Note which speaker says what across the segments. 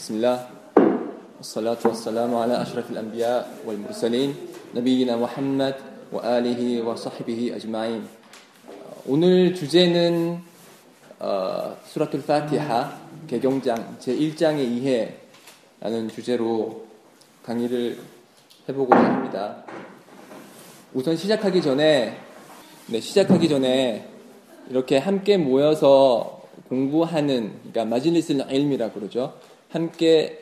Speaker 1: بسم الله والصلاة والسلام على أشرف الأنبياء والمرسلين نبينا محمد وآله وصحبه أجمعين 오늘 주제는 어, 수라툴 파티하 개경장 제1장의 이해라는 주제로 강의를 해보고자 합니다. 우선 시작하기 전에 네, 시작하기 전에 이렇게 함께 모여서 공부하는 그러니까 마질리스 일미라고 그러죠. 함께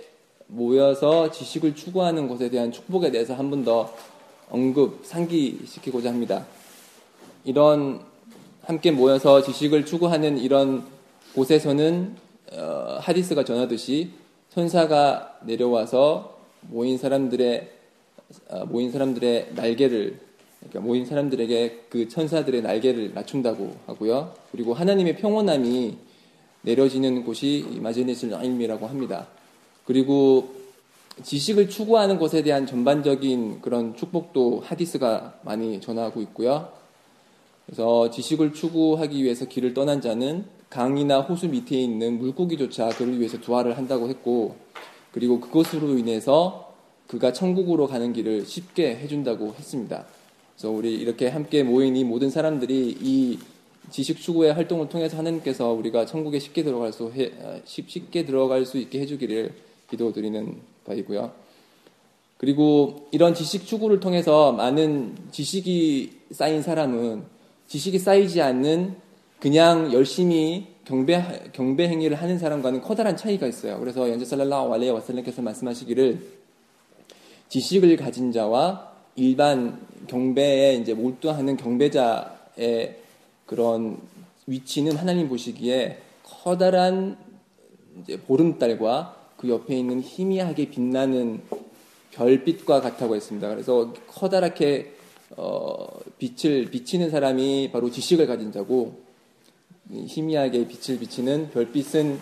Speaker 1: 모여서 지식을 추구하는 것에 대한 축복에 대해서 한 번 더 언급, 상기시키고자 합니다. 이런 함께 모여서 지식을 추구하는 이런 곳에서는 어, 하디스가 전하듯이 천사가 내려와서 모인 사람들의 어, 모인 사람들의 날개를 그러니까 모인 사람들에게 그 천사들의 날개를 낮춘다고 하고요. 그리고 하나님의 평온함이 내려지는 곳이 마제네슬라임이라고 합니다. 그리고 지식을 추구하는 것에 대한 전반적인 그런 축복도 하디스가 많이 전하고 있고요. 그래서 지식을 추구하기 위해서 길을 떠난 자는 강이나 호수 밑에 있는 물고기조차 그를 위해서 두화를 한다고 했고, 그리고 그것으로 인해서 그가 천국으로 가는 길을 쉽게 해준다고 했습니다. 그래서 우리 이렇게 함께 모인 이 모든 사람들이 이 지식 추구의 활동을 통해서 하나님께서 우리가 천국에 쉽게 들어갈 수 해, 아, 쉽게 들어갈 수 있게 해주기를 기도드리는 바이고요. 그리고 이런 지식 추구를 통해서 많은 지식이 쌓인 사람은 지식이 쌓이지 않는 그냥 열심히 경배 경배 행위를 하는 사람과는 커다란 차이가 있어요. 그래서 연제 살랄라와 알레 와살렘께서 말씀하시기를 지식을 가진 자와 일반 경배에 이제 몰두하는 경배자의 그런 위치는 하나님 보시기에 커다란 보름달과 그 옆에 있는 희미하게 빛나는 별빛과 같다고 했습니다. 그래서 커다랗게 어, 빛을 비치는 사람이 바로 지식을 가진 자고 희미하게 빛을 비치는 별빛은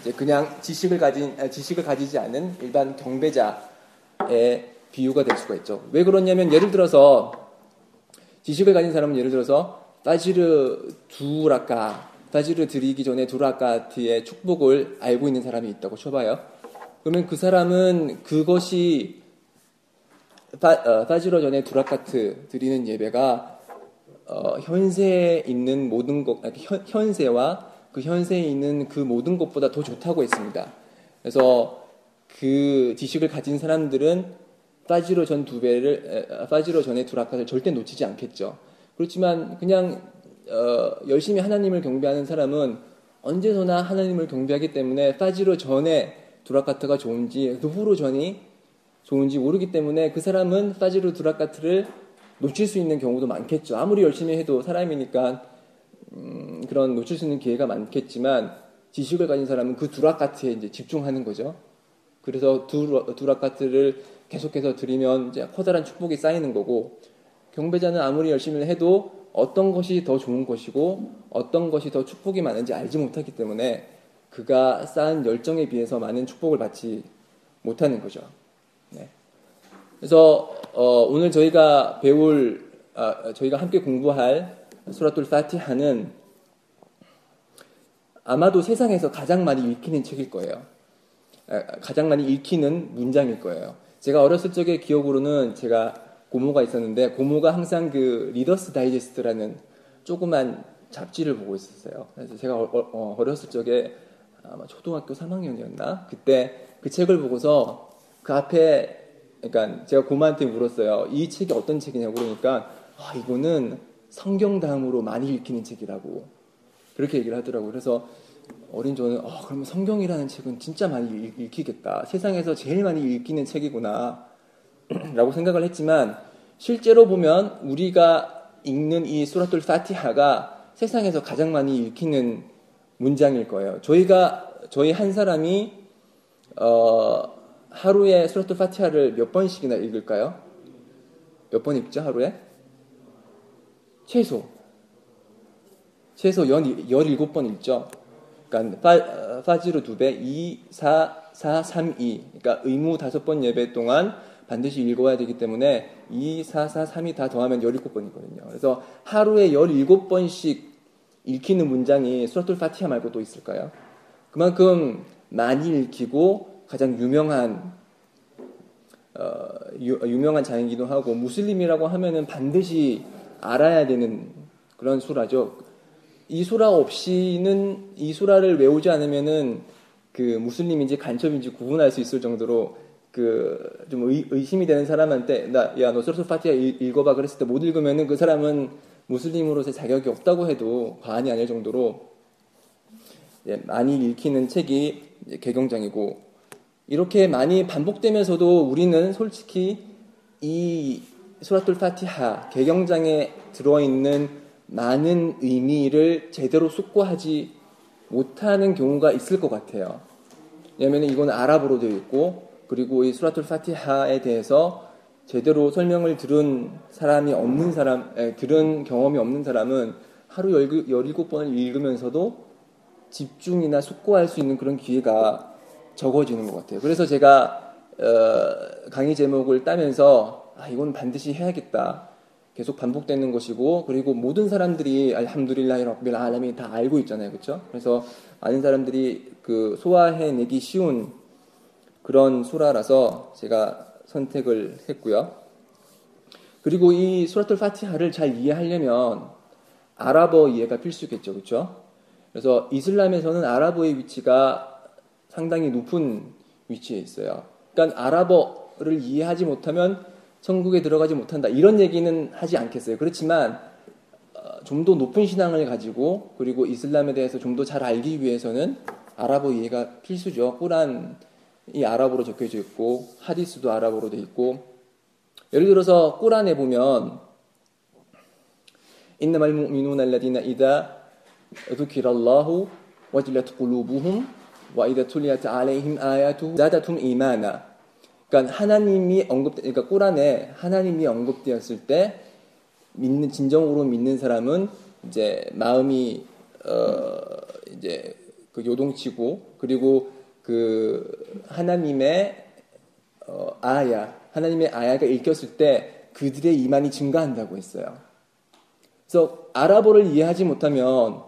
Speaker 1: 이제 그냥 지식을 가진 아, 지식을 가지지 않은 일반 경배자의 비유가 될 수가 있죠. 왜 그러냐면 예를 들어서 지식을 가진 사람은 예를 들어서 빠지르 두라까, 빠지르 드리기 전에 두라까 뒤의 축복을 알고 있는 사람이 있다고 쳐봐요. 그러면 그 사람은 그것이 빠지러 어, 전에 두라카트 드리는 예배가 어, 현세에 있는 모든 것, 현, 현세와 그 현세에 있는 그 모든 것보다 더 좋다고 했습니다. 그래서 그 지식을 가진 사람들은 빠지로 전두 배를 빠지로 어, 전에 두라카를 절대 놓치지 않겠죠. 그렇지만 그냥 어, 열심히 하나님을 경배하는 사람은 언제서나 하나님을 경배하기 때문에 파지로 전에 두라카트가 좋은지 노 후로 전이 좋은지 모르기 때문에 그 사람은 파지로 두라카트를 놓칠 수 있는 경우도 많겠죠. 아무리 열심히 해도 사람이니까 음, 그런 놓칠 수 있는 기회가 많겠지만 지식을 가진 사람은 그 두라카트에 이제 집중하는 거죠. 그래서 두, 어, 두라카트를 계속해서 드리면 이제 커다란 축복이 쌓이는 거고 경배자는 아무리 열심히 해도 어떤 것이 더 좋은 것이고 어떤 것이 더 축복이 많은지 알지 못하기 때문에 그가 쌓은 열정에 비해서 많은 축복을 받지 못하는 거죠. 네. 그래서 어, 오늘 저희가 배울 아, 저희가 함께 공부할 수라툴 파티하는 아마도 세상에서 가장 많이 읽히는 책일 거예요. 가장 많이 읽히는 문장일 거예요. 제가 어렸을 적의 기억으로는 제가 고모가 있었는데 고모가 항상 그 리더스 다이제스트라는 조그만 잡지를 보고 있었어요. 그래서 제가 어, 어, 어 렸을 적에 아마 초등학교 3학년이었나 그때 그 책을 보고서 그 앞에 그러니까 제가 고모한테 물었어요. 이 책이 어떤 책이냐고 그러니까 아, 이거는 성경 다음으로 많이 읽히는 책이라고 그렇게 얘기를 하더라고요. 그래서 어린 저는 어, 그러면 성경이라는 책은 진짜 많이 읽히겠다. 세상에서 제일 많이 읽히는 책이구나. 라고 생각을 했지만 실제로 보면 우리가 읽는 이수라툴 u 파티하가 세상에서 가장 많이 읽히는 문장일 거예요. 저희가 저희 한 사람이 어, 하루에 수라툴 파티하를 몇 번씩이나 읽을까요? 몇 번 읽죠 하루에? 최소 최소 연, 17번 읽죠. 그러니까 파, 지로두배 2, 4, 4, 3, 2. 그러니까 의무 5번 예배 동안 반드시 읽어야 되기 때문에 2, 4, 4, 3이 다 더하면 17번이거든요. 그래서 하루에 17번씩 읽히는 문장이 수라툴 파티아 말고 또 있을까요? 그만큼 많이 읽히고 가장 유명한 어, 유, 유명한 장이기도 하고 무슬림이라고 하면은 반드시 알아야 되는 그런 수라죠. 이 수라 없이는 이 수라를 외우지 않으면은 그 무슬림인지 간첩인지 구분할 수 있을 정도로 그좀 의심이 되는 사람한테 나 야너 소르스 파티야 읽어봐 그랬을 때 못 읽으면은 그 사람은 무슬림으로서의 자격이 없다고 해도 과언이 아닐 정도로 많이 읽히는 책이 개경장이고 이렇게 많이 반복되면서도 우리는 솔직히 이소라툴 파티하 개경장에 들어있는 많은 의미를 제대로 숙고하지 못하는 경우가 있을 것 같아요. 왜냐하면 이건 아랍어로 되어 있고 그리고 이 수라툴 파티하에 대해서 제대로 설명을 들은 사람이 없는 사람, 에, 들은 경험이 없는 사람은 하루 17번을 읽으면서도 집중이나 숙고할 수 있는 그런 기회가 적어지는 것 같아요. 그래서 제가 어, 강의 제목을 따면서 아, 이건 반드시 해야겠다. 계속 반복되는 것이고 그리고 모든 사람들이 알함두릴라히 럭빌 알람이 다 알고 있잖아요. 그렇죠? 그래서 많은 사람들이 그 소화해내기 쉬운 그런 수라라서 제가 선택을 했고요. 그리고 이수라툴 파티하를 잘 이해하려면 아랍어 이해가 필수겠죠. 그렇죠? 그래서 이슬람에서는 아랍어의 위치가 상당히 높은 위치에 있어요. 그러니까 아랍어를 이해하지 못하면 천국에 들어가지 못한다. 이런 얘기는 하지 않겠어요. 그렇지만 어, 좀더 높은 신앙을 가지고 그리고 이슬람에 대해서 좀 더 잘 알기 위해서는 아랍어 이해가 필수죠. 꾸란 이 아랍어로 적혀져 있고 하디스도 아랍어로 되어 있고 예를 들어서 꾸란에 보면 إ 나말 ا المؤمنون الذين إذا ذكر الله وجلت قلوبهم وإذا ت ل ي 그러니까 하나님이 언급 그러니까 꾸란에 하나님이 언급되었을 때 믿는 진정으로 믿는 사람은 이제 마음이 어 이제 그 요동치고 그리고 그 하나님의 어, 아야, 하나님의 아야가 읽혔을 때 그들의 이만이 증가한다고 했어요. 그래서 아랍어를 이해하지 못하면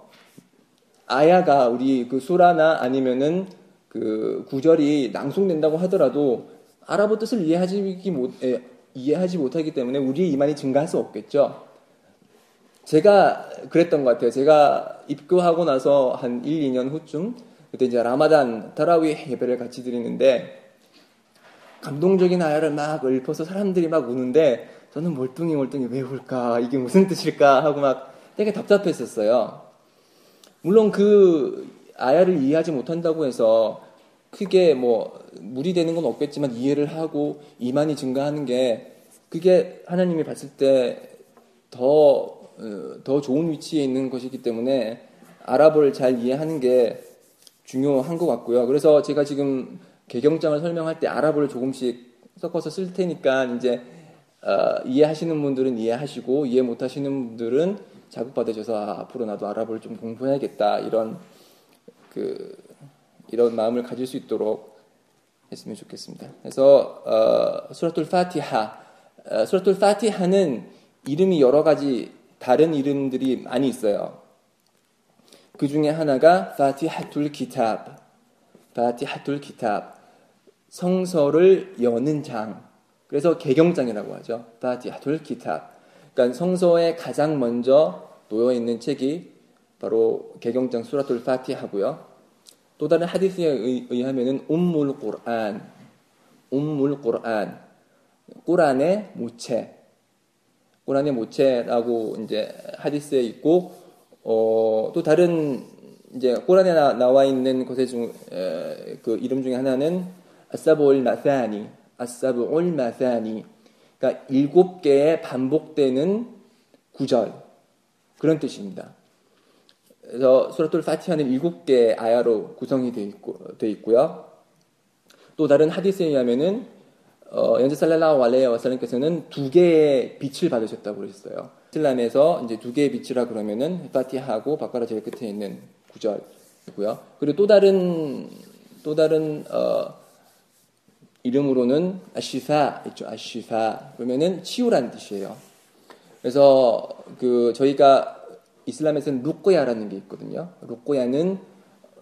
Speaker 1: 아야가 우리 그 수라나 아니면은 그 구절이 낭송된다고 하더라도 아랍어 뜻을 이해하지 못 에, 이해하지 못하기 때문에 우리의 이만이 증가할 수 없겠죠. 제가 그랬던 것 같아요. 제가 입교하고 나서 한 1, 2년 후쯤 그때 이제 라마단 타라위 예배를 같이 드리는데 감동적인 아야를 막 읊어서 사람들이 막 우는데 저는 멀뚱이멀뚱이왜 울까 이게 무슨 뜻일까 하고 막 되게 답답했었어요. 물론 그 아야를 이해하지 못한다고 해서 크게 뭐 무리되는 건 없겠지만 이해를 하고 이만이 증가하는 게 그게 하나님이 봤을 때 더더 어, 더 좋은 위치에 있는 것이기 때문에 아랍어를 잘 이해하는 게 중요한 것 같고요. 그래서 제가 지금 개경장을 설명할 때 아랍어를 조금씩 섞어서 쓸 테니까 이제 어, 이해하시는 분들은 이해하시고 이해 못하시는 분들은 자극받으셔서 아, 앞으로 나도 아랍어를 좀 공부해야겠다 이런 그 이런 마음을 가질 수 있도록 했으면 좋겠습니다. 그래서 어, 수라툴 파티하 어, 수라툴 파티하는 이름이 여러 가지 다른 이름들이 많이 있어요. 그 중에 하나가 파티하툴 키탑. 파티하툴 키탑. 성서를 여는 장. 그래서 개경장이라고 하죠. 파티하툴 키탑. 그러니까 성서에 가장 먼저 놓여 있는 책이 바로 개경장 수라툴 파티하고요. 또 다른 하디스에 의하면은 옴물 ቁርአን 물 ቁ ር አ 꾸란의 모체 꾸란의 모체라고 이제 하디스에 있고 어, 또 다른 이제 꼬란에 나, 와 있는 곳의 중그 이름 중에 하나는 아사브올 마사니, 아사브올 마사니. 그러니까 일곱 개의 반복되는 구절 그런 뜻입니다. 그래서 수라톨 파티아는 일곱 개의 아야로 구성이 돼 있고 있고요. 또 다른 하디스에 의하면은 어, 연재 살렐라우 알레야 와살님께서는 두 개의 빛을 받으셨다고 그러셨어요. 이슬람에서 이제 두 개의 빛이라 그러면은 파티하고 바카라 제일 끝에 있는 구절이고요. 그리고 또 다른 또 다른 어, 이름으로는 아시사 있죠. 아시사 그러면은 치유란 뜻이에요. 그래서 그 저희가 이슬람에서는 루꼬야라는 게 있거든요. 루꼬야는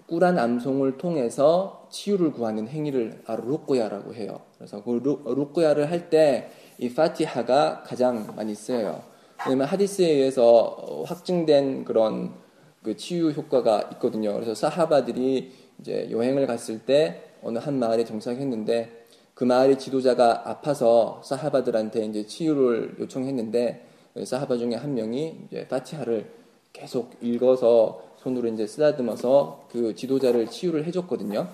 Speaker 1: 꿀한 암송을 통해서 치유를 구하는 행위를 루꼬야라고 해요. 그래서 그 루꼬야를 할 때 이 파티하가 가장 많이 쓰여요. 왜냐면 하디스에 의해서 어, 확증된 그런 그 치유 효과가 있거든요. 그래서 사하바들이 이제 여행을 갔을 때 어느 한 마을에 정착했는데 그 마을의 지도자가 아파서 사하바들한테 이제 치유를 요청했는데 그 사하바 중에 한 명이 이제 파티하를 계속 읽어서 손으로 이제 쓰다듬어서 그 지도자를 치유를 해줬거든요.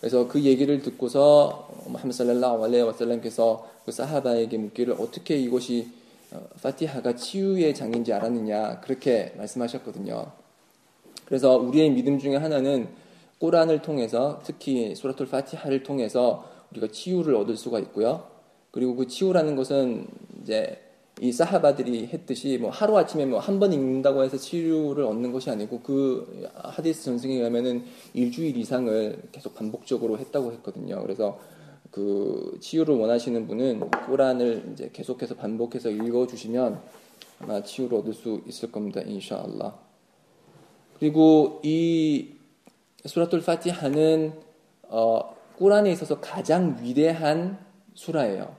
Speaker 1: 그래서 그 얘기를 듣고서 무함살렐라우 알레 와살렘께서그 사하바에게 묻기를 어떻게 이것이 어, 파티하가 치유의 장인지 알았느냐 그렇게 말씀하셨거든요. 그래서 우리의 믿음 중에 하나는 꼬란을 통해서 특히 소라톨 파티하를 통해서 우리가 치유를 얻을 수가 있고요. 그리고 그 치유라는 것은 이제 이 사하바들이 했듯이 뭐 하루 아침에 뭐 한 번 읽는다고 해서 치료를 얻는 것이 아니고 그 하디스 전승에 의하면은 일주일 이상을 계속 반복적으로 했다고 했거든요. 그래서 그 치유를 원하시는 분은 꾸란을 이제 계속해서 반복해서 읽어 주시면 아마 치유를 얻을 수 있을 겁니다. 인샤알라. 그리고 이수라툴 파티하는 어 꾸란에 있어서 가장 위대한 수라예요.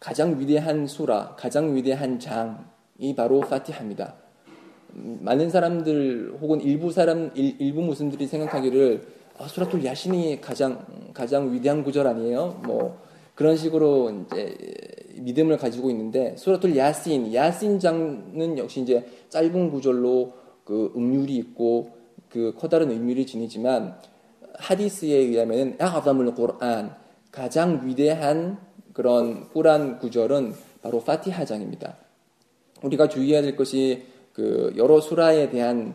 Speaker 1: 가장 위대한 수라, 가장 위대한 장이 바로 파티합니다. 음, 많은 사람들 혹은 일부 사람 일, 부 무슨들이 생각하기를 아, 수라툴 야신이 가장 가장 위대한 구절 아니에요? 뭐 그런 식으로 이제 믿음을 가지고 있는데 수라툴 야신 야신 장은 역시 이제 짧은 구절로 그 음률이 있고 그 커다란 의미를 지니지만 하디스에 의하면은 아담을 고란 가장 위대한 그런 꾸란 구절은 바로 파티하장입니다. 우리가 주의해야 될 것이 그 여러 수라에 대한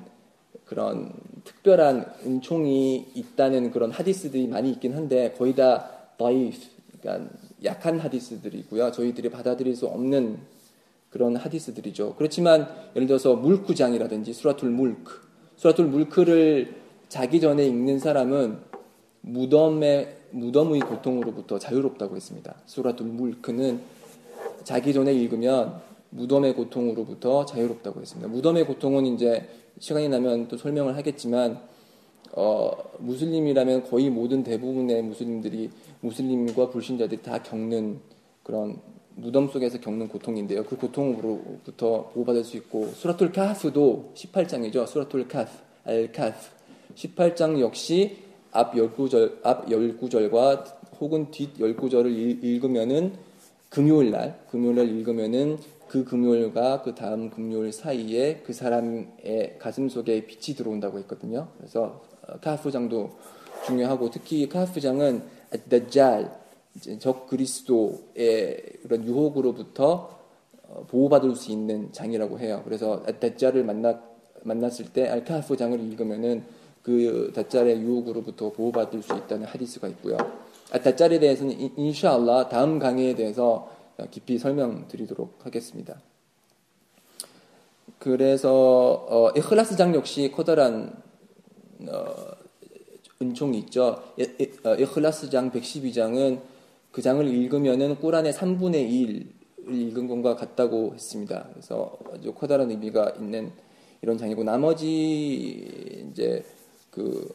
Speaker 1: 그런 특별한 은총이 있다는 그런 하디스들이 많이 있긴 한데 거의 다 다이프, 그러니까 약한 하디스들이고요. 저희들이 받아들일 수 없는 그런 하디스들이죠. 그렇지만 예를 들어서 물크장이라든지 수라툴 물크, 수라툴 물크를 자기 전에 읽는 사람은 무덤에 무덤의 고통으로부터 자유롭다고 했습니다. 수라 t 물크는 자기 전에 읽으면 무덤의 고통으로부터 자유롭다고 했습니다. 무덤의 고통은 이제 시간이 나면 또 설명을 하겠지만 어, 무슬림이라면 거의 모든 대부분의 무슬림들이 무슬림과 불신자들이 다 겪는 그런 무덤 속에서 겪는 고통인데요. 그 고통으로부터 보호받을 수 있고 수라툴 카스도 18장이죠. 수라툴 카스알카스 18장 역시 앞 19절, 앞 19절과 혹은 뒷 19절을 읽으면은 금요일 날, 금요일 날 읽으면은 그 금요일과 그 다음 금요일 사이에 그 사람의 가슴 속에 빛이 들어온다고 했거든요. 그래서 어, 카프장도 중요하고 특히 카프장은 다잘 적 그리스도의 그런 유혹으로부터 어, 보호받을 수 있는 장이라고 해요. 그래서 다잘을 만 만났을 때 알카프장을 읽으면은 그 닷자리의 유혹으로부터 보호받을 수 있다는 하디스가 있고요. 아, 닷자리에 대해서는 인, 샤알라 다음 강의에 대해서 깊이 설명드리도록 하겠습니다. 그래서 어, 이클라스 장 역시 커다란 어, 은총이 있죠. 어, 이클라스 장 112장은 그 장을 읽으면은 꾸란의 3분의 1을 읽은 것과 같다고 했습니다. 그래서 아주 커다란 의미가 있는 이런 장이고 나머지 이제 그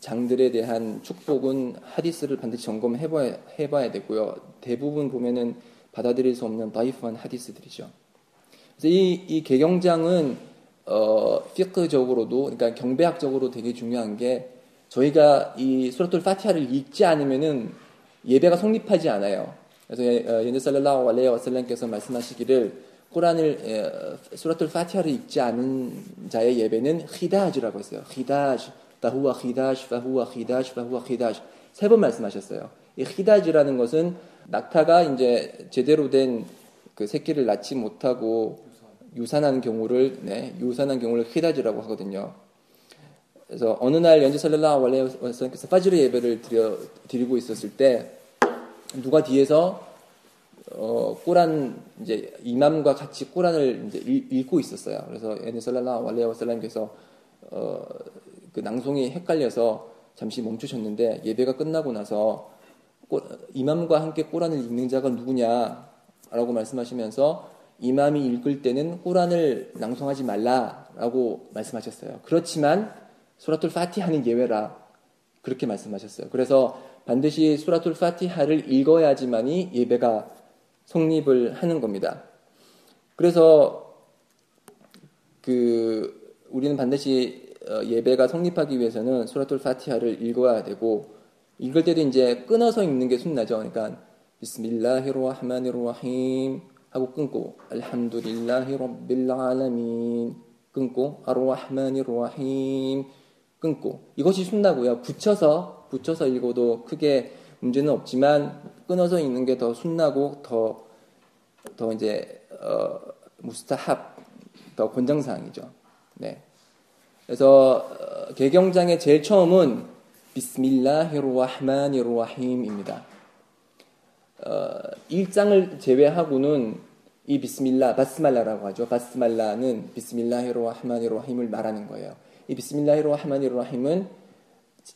Speaker 1: 장들에 대한 축복은 하디스를 반드시 점검해 봐야, 해봐야 되고요. 대부분 보면은 받아들일 수 없는 다이프한 하디스들이죠. 그래서 이, 이 개경장은 어, 피크적으로도 그러니까 경배학적으로 되게 중요한 게 저희가 이 수라툴 파티아를 읽지 않으면은 예배가 성립하지 않아요. 그래서 예, 어, 예, 연살렐라와 알레이 와슬람께서 말씀하시기를 꾸란을 예, 수라툴 파티하를 읽지 않은 자의 예배는 히다즈라고 했어요. 히다즈 다후와 히다즈다후와히다즈다후와히다즈세 번 말씀하셨어요. 이히다즈라는 것은 낙타가 이제 제대로 된 그 새끼를 낳지 못하고 유산한 경우를 네, 유산한 경우를 히다즈라고 하거든요. 그래서 어느 날 연지 살렐라 원래 원선께서 파지르 예배를 드려, 드리고 있었을 때 누가 뒤에서 어, 꾸란 이제 이맘과 같이 꾸란을 이제 읽, 고 있었어요. 그래서 에네셀라나 왈레야 와셀라람께서 어, 그 낭송이 헷갈려서 잠시 멈추셨는데 예배가 끝나고 나서 꼬, 이맘과 함께 꾸란을 읽는 자가 누구냐라고 말씀하시면서 이맘이 읽을 때는 꾸란을 낭송하지 말라라고 말씀하셨어요. 그렇지만 소라툴 파티하는 예외라 그렇게 말씀하셨어요. 그래서 반드시 수라툴 파티하를 읽어야지만이 예배가 성립을 하는 겁니다. 그래서 그 우리는 반드시 어, 예배가 성립하기 위해서는 수라톨 파티하를 읽어야 되고 읽을 때도 이제 끊어서 읽는 게 순나죠. 그러니까 비스밀라히로하마니로임 하고 끊고 알함두릴라히 럽빌 알라민 끊고 아로하마니로임 끊고 이것이 순나고요. 붙여서 붙여서 읽어도 크게 문제는 없지만 끊어져 있는 게 더 순나고 더, 더 이제, 어, 무스타합, 더 권장사항이죠. 네. 그래서, 어, 개경장의 제일 처음은, 비스밀라히르와하마니르와힘입니다. 어, 1장을 제외하고는 이 비스밀라, 바스말라라고 하죠. 바스말라는 비스밀라히르와하마니르와힘을 말하는 거예요. 이 비스밀라히르와하마니르와힘은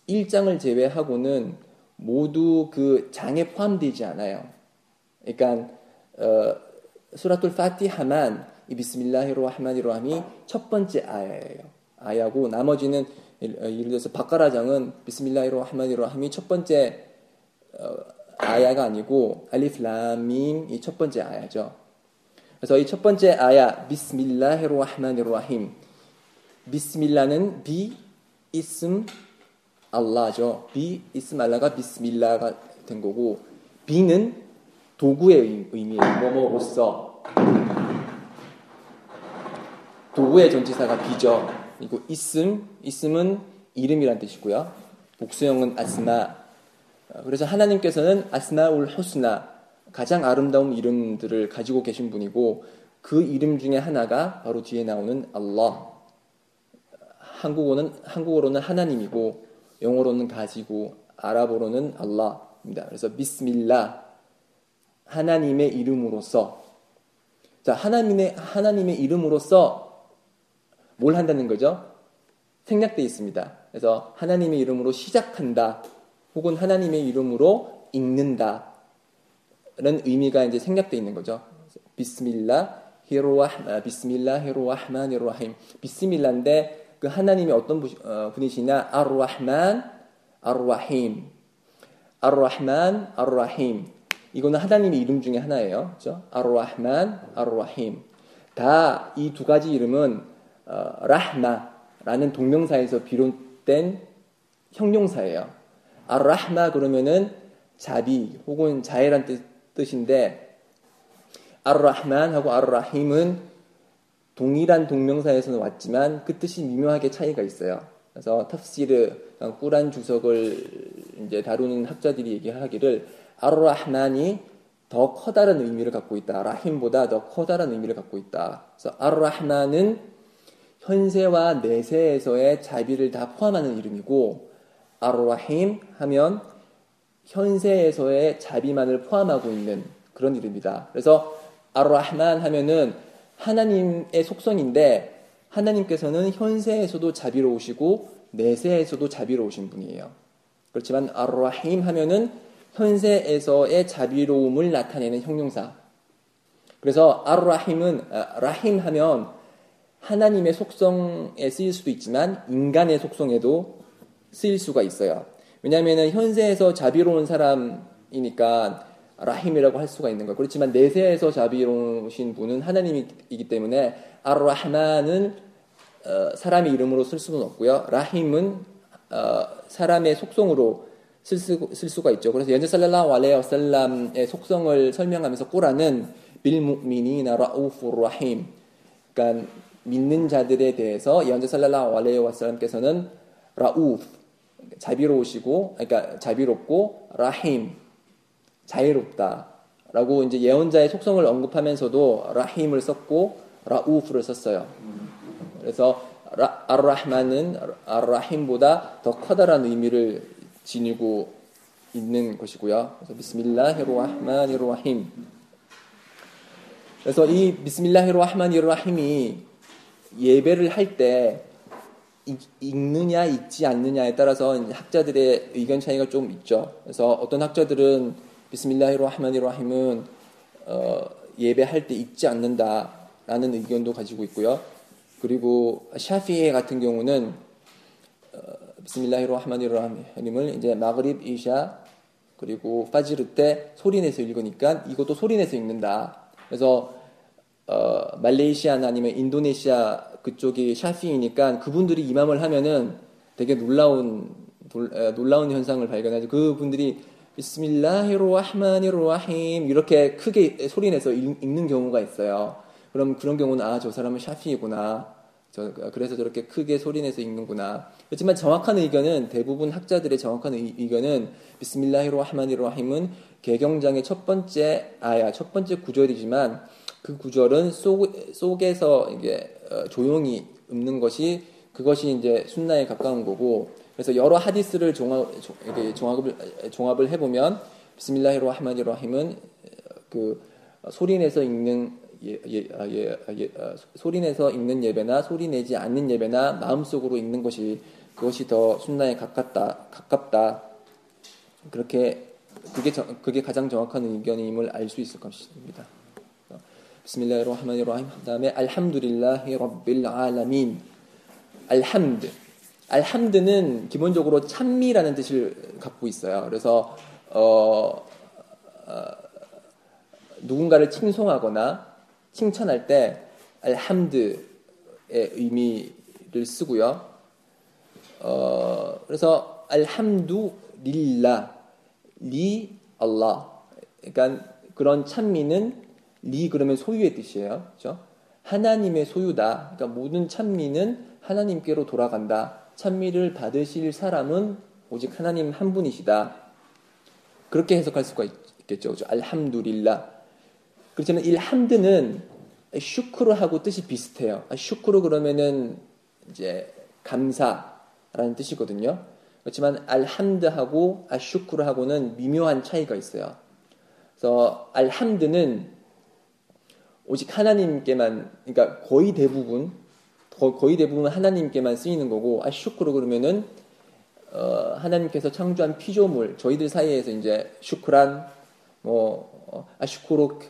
Speaker 1: 1장을 제외하고는 모두 그 장에 포함되지 않아요. 그러니까 어, 수라툴 파티하만 비스밀라히로하마니로함이 첫 번째 아야예요. 아야고 나머지는 어, 예를 들어서 바카라장은 비스밀라히로하마니로함이 첫 번째 어, 아야가 아니고 알리플라밈 이첫 번째 아야죠. 그래서 이 첫 번째 아야 비스밀라히로하마니로함 비스밀라는 비 이슴 알라죠. 비 이스말라가 비스밀라가 된 거고 비는 도구의 의미예요. 뭐뭐로서 도구의 전치사가 비죠. 그리고 있음 있음은 이름이란 뜻이고요. 복수형은 아스마 그래서 하나님께서는 아스마울 호스나 가장 아름다운 이름들을 가지고 계신 분이고 그 이름 중에 하나가 바로 뒤에 나오는 알라. 한국어는 한국어로는 하나님이고 영어로는 가지고 아랍어로는 알라입니다. 그래서 비스밀라 하나님의 이름으로서 자 하나님의 하나님의 이름으로서 뭘 한다는 거죠? 생략되어 있습니다. 그래서 하나님의 이름으로 시작한다 혹은 하나님의 이름으로 읽는다는 라 의미가 이제 생략되어 있는 거죠. 비스밀라 히로와 비스밀라 히로와 하마니로하임 비스밀라인데 그 하나님이 어떤 어, 분이시냐? 아르라만 아르라힘. 아르라만 아르라힘. 이거는 하나님의 이름 중에 하나예요. 그죠? 아르라만 아르라힘. 다 이 두 가지 이름은 어, 라마라는 동명사에서 비롯된 형용사예요. 아르라마 그러면은 자비 혹은 자애란 뜻, 뜻인데 아르라만 하고 아르라힘은 동일한 동명사에서는 왔지만 그 뜻이 미묘하게 차이가 있어요. 그래서 탑시르 꾸란 주석을 이제 다루는 학자들이 얘기하기를 아르라하만이더 커다란 의미를 갖고 있다. 라힘보다 더 커다란 의미를 갖고 있다. 그래서 아르라하만은 현세와 내세에서의 자비를 다 포함하는 이름이고 아르라힘 하면 현세에서의 자비만을 포함하고 있는 그런 이름이다. 그래서 아르라흐만 하면은 하나님의 속성인데 하나님께서는 현세에서도 자비로우시고 내세에서도 자비로우신 분이에요. 그렇지만 아라힘 로 하면은 현세에서의 자비로움을 나타내는 형용사. 그래서 아라힘은 로 아, 라힘 하면 하나님의 속성에 쓰일 수도 있지만 인간의 속성에도 쓰일 수가 있어요. 왜냐하면 현세에서 자비로운 사람이니까 라힘이라고 할 수가 있는 거예요. 그렇지만 내세에서 자비로우신 분은 하나님이기 때문에 아라하마는 어, 사람의 이름으로 쓸 수는 없고요. 라힘은 어, 사람의 속성으로 쓸, 수, 쓸 수가 있죠. 그래서 연제살랄라와레이살람의 속성을 설명하면서 꾸라는 빌무민이나 라우프 라힘 그러니까 믿는 자들에 대해서 연제살랄라와레이 와살람께서는 라우프 자비로우시고 그러니까 자비롭고 라힘 자유롭다라고 이제 예언자의 속성을 언급하면서도 라힘을 썼고 라우프를 썼어요. 그래서 아라흐만은 르 아라힘보다 르더 커다란 의미를 지니고 있는 것이고요. 그래서 비스밀라히로아흐마니로아힘. 그래서 이 비스밀라히로아흐마니로아힘이 예배를 할 때 읽느냐 읽지 않느냐에 따라서 학자들의 의견 차이가 좀 있죠. 그래서 어떤 학자들은 비스밀라히로하마니로힘은 어, 예배할 때잊지 않는다라는 의견도 가지고 있고요. 그리고 샤피에 같은 경우는 어, 비스밀라히로하마니로힘을 이제 마그립 이샤 그리고 파지르 때 소리내서 읽으니까 이것도 소리내서 읽는다. 그래서 어, 말레이시아나 아니면 인도네시아 그쪽이 샤피이니까 그분들이 이맘을 하면은 되게 놀라운 어, 놀라운 현상을 발견하죠. 그분들이 비스밀라히로하마니로와힘 이렇게 크게 소리내서 읽는 경우가 있어요. 그럼 그런 경우는 아 저 사람은 샤피이구나. 저, 그래서 저렇게 크게 소리내서 읽는구나. 그렇지만 정확한 의견은 대부분 학자들의 정확한 의, 견은 비스밀라히로하마니로와힘은 개경장의 첫 번째 아야 첫 번째 구절이지만 그 구절은 속, 에서 이게 어, 조용히 읊는 것이 그것이 이제 순나에 가까운 거고 그래서 여러 하디스를 종합, 종합을, 종합을 해보면 비스밀라히로 하마니 라힘은 그 소리내서 읽는 예, 예, 아, 예, 아, 예, 아, 소리내서 읽는 예배나 소리내지 않는 예배나 마음속으로 읽는 것이 그것이 더 순나에 가깝다 가깝다 그렇게 그게 저, 그게 가장 정확한 의견임을 알 수 있을 것입니다. 비스밀라히로 하마니 라힘 그다음에 알함두릴라히 럽빌 아라민 알함드 알함드는 기본적으로 찬미라는 뜻을 갖고 있어요. 그래서 어, 어, 누군가를 칭송하거나 칭찬할 때 알함드의 의미를 쓰고요. 어, 그래서 알함두 릴라 리 알라 그러니까 그런 찬미는 리 그러면 소유의 뜻이에요. 그렇죠? 하나님의 소유다. 그러니까 모든 찬미는 하나님께로 돌아간다. 찬미를 받으실 사람은 오직 하나님 한 분이시다. 그렇게 해석할 수가 있겠죠. 알함두릴라. 그렇지만 일함드는 슈크르하고 뜻이 비슷해요. 아, 슈크르 그러면은 이제 감사라는 뜻이거든요. 그렇지만 알함드하고 아슈크르하고는 미묘한 차이가 있어요. 그래서 알함드는 오직 하나님께만, 그러니까 거의 대부분 거의 대부분 하나님께만 쓰이는 거고 아슈크로 그러면은 어, 하나님께서 창조한 피조물 저희들 사이에서 이제 슈크란 뭐 어, 아슈크록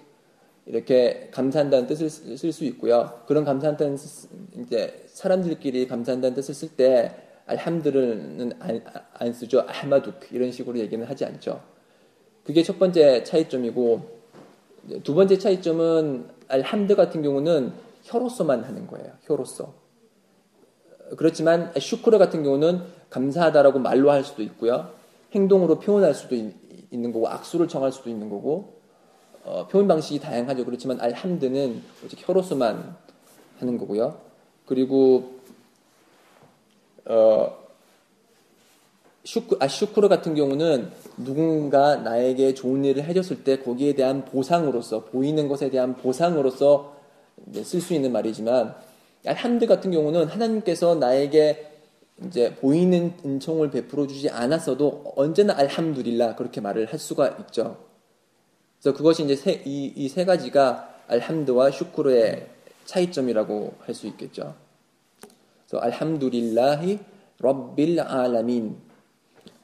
Speaker 1: 이렇게 감사한다는 뜻을 쓸 수 있고요. 그런 감사한다는 이제 사람들끼리 감사한다는 뜻을 쓸 때 알함드는 안, 안 쓰죠. 알마둑 이런 식으로 얘기는 하지 않죠. 그게 첫 번째 차이점이고 두 번째 차이점은 알함드 같은 경우는 혀로서만 하는 거예요. 혀로서. 그렇지만 슈크르 같은 경우는 감사하다라고 말로 할 수도 있고요. 행동으로 표현할 수도 있, 는 거고 악수를 청할 수도 있는 거고 어, 표현 방식이 다양하죠. 그렇지만 알함드는 오직 혀로서만 하는 거고요. 그리고 어, 슈크, 아, 슈크르 같은 경우는 누군가 나에게 좋은 일을 해줬을 때 거기에 대한 보상으로서 보이는 것에 대한 보상으로서 쓸 수 있는 말이지만 함드 같은 경우는 하나님께서 나에게 이제 보이는 은총을 베풀어 주지 않았어도 언제나 알함두릴라 그렇게 말을 할 수가 있죠. 그래서 그것이 이제 세, 이, 이세 가지가 알함드와 슈크르의 차이점이라고 할 수 있겠죠. 그래서 알함두릴라히 럽빌 알라민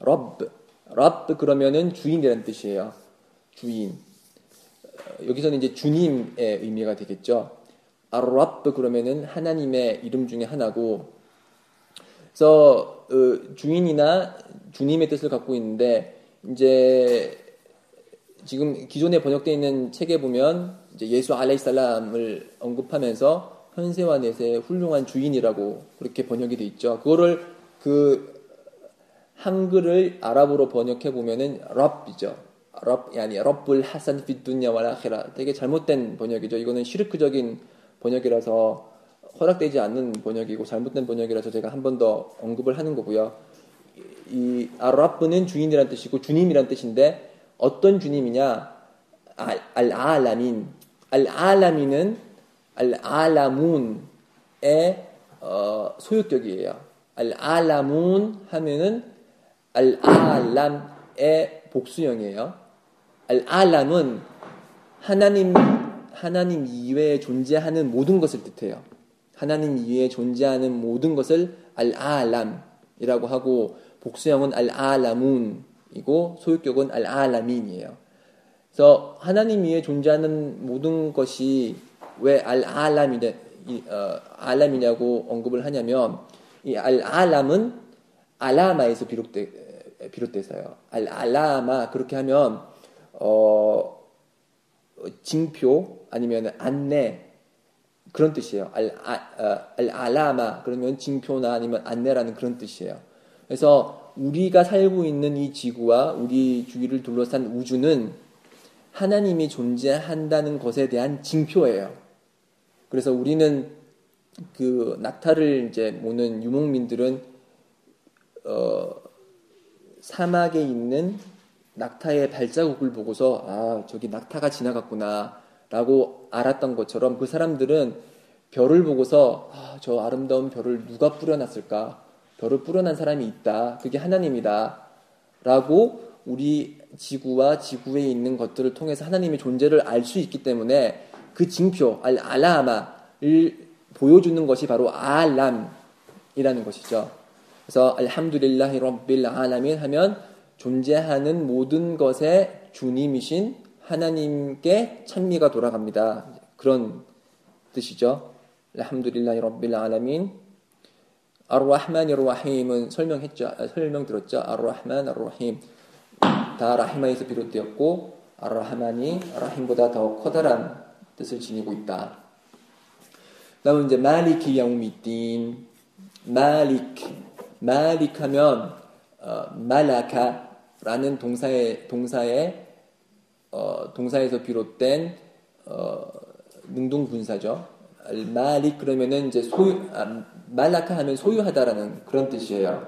Speaker 1: 럽, 럽 그러면은 주인이라는 뜻이에요. 주인. 여기서는 이제 주님의 의미가 되겠죠. 아랍 그러면은 하나님의 이름 중에 하나고 그래서 어, 주인이나 주님의 뜻을 갖고 있는데 이제 지금 기존에 번역되어 있는 책에 보면 이제 예수 알레이살람을 언급하면서 현세와 내세의 훌륭한 주인이라고 그렇게 번역이 돼 있죠. 그거를 그 한글을 아랍으로 번역해 보면은 랍이죠. 랍 아니 랍불 하산 피두냐 와라헤라 되게 잘못된 번역이죠. 이거는 시르크적인 번역이라서 허락되지 않는 번역이고 잘못된 번역이라서 제가 한 번 더 언급을 하는 거고요. 이 아랍브는 주인이란 뜻이고 주님이란 뜻인데 어떤 주님이냐? 알알라민알알라민은알알라문의 어, 소유격이에요. 알알라문 하면은 알알람의 복수형이에요. 알알람은 하나님 하나님 이외에 존재하는 모든 것을 뜻해요. 하나님 이외에 존재하는 모든 것을 알아람이라고 하고 복수형은 알아라문이고 소유격은 알아라민이에요. 그래서 하나님 이외에 존재하는 모든 것이 왜 알아람이냐, 어, 알람이냐고 언급을 하냐면 이 알아람은 알라마에서 비롯돼 비롯돼서요. 알라마 그렇게 하면 어 징표 아니면 안내 그런 뜻이에요. 알, 아, 어, 알 알라마 그러면 징표나 아니면 안내라는 그런 뜻이에요. 그래서 우리가 살고 있는 이 지구와 우리 주위를 둘러싼 우주는 하나님이 존재한다는 것에 대한 징표예요. 그래서 우리는 그 낙타를 이제 모는 유목민들은 어, 사막에 있는 낙타의 발자국을 보고서 아 저기 낙타가 지나갔구나라고 알았던 것처럼 그 사람들은 별을 보고서 아, 저 아름다운 별을 누가 뿌려놨을까 별을 뿌려난 사람이 있다 그게 하나님이다라고 우리 지구와 지구에 있는 것들을 통해서 하나님의 존재를 알 수 있기 때문에 그 징표 알 알라마를 보여주는 것이 바로 알람이라는 것이죠. 그래서 알함두릴라히 럼빌 알라민 하면 존재하는 모든 것에 주님이신 하나님께 찬미가 돌아갑니다. 그런 뜻이죠. 알함두릴라히 럽빌 알라민 아르라흐만 이르라힘은 설명했죠. 설명 들었죠. 아르라흐만 아르라힘 다 라히마에서 비롯되었고 아르라흐만이 라힘보다 더 커다란 뜻을 지니고 있다. 다음 이제 말리키 야우미딘 말릭 말릭 하면 어, 말라카라는 동사의 동사의 어, 동사에서 비롯된 어, 능동분사죠. 말이 그러면은 이제 소유 아, 말라카 하면 소유하다라는 그런 뜻이에요.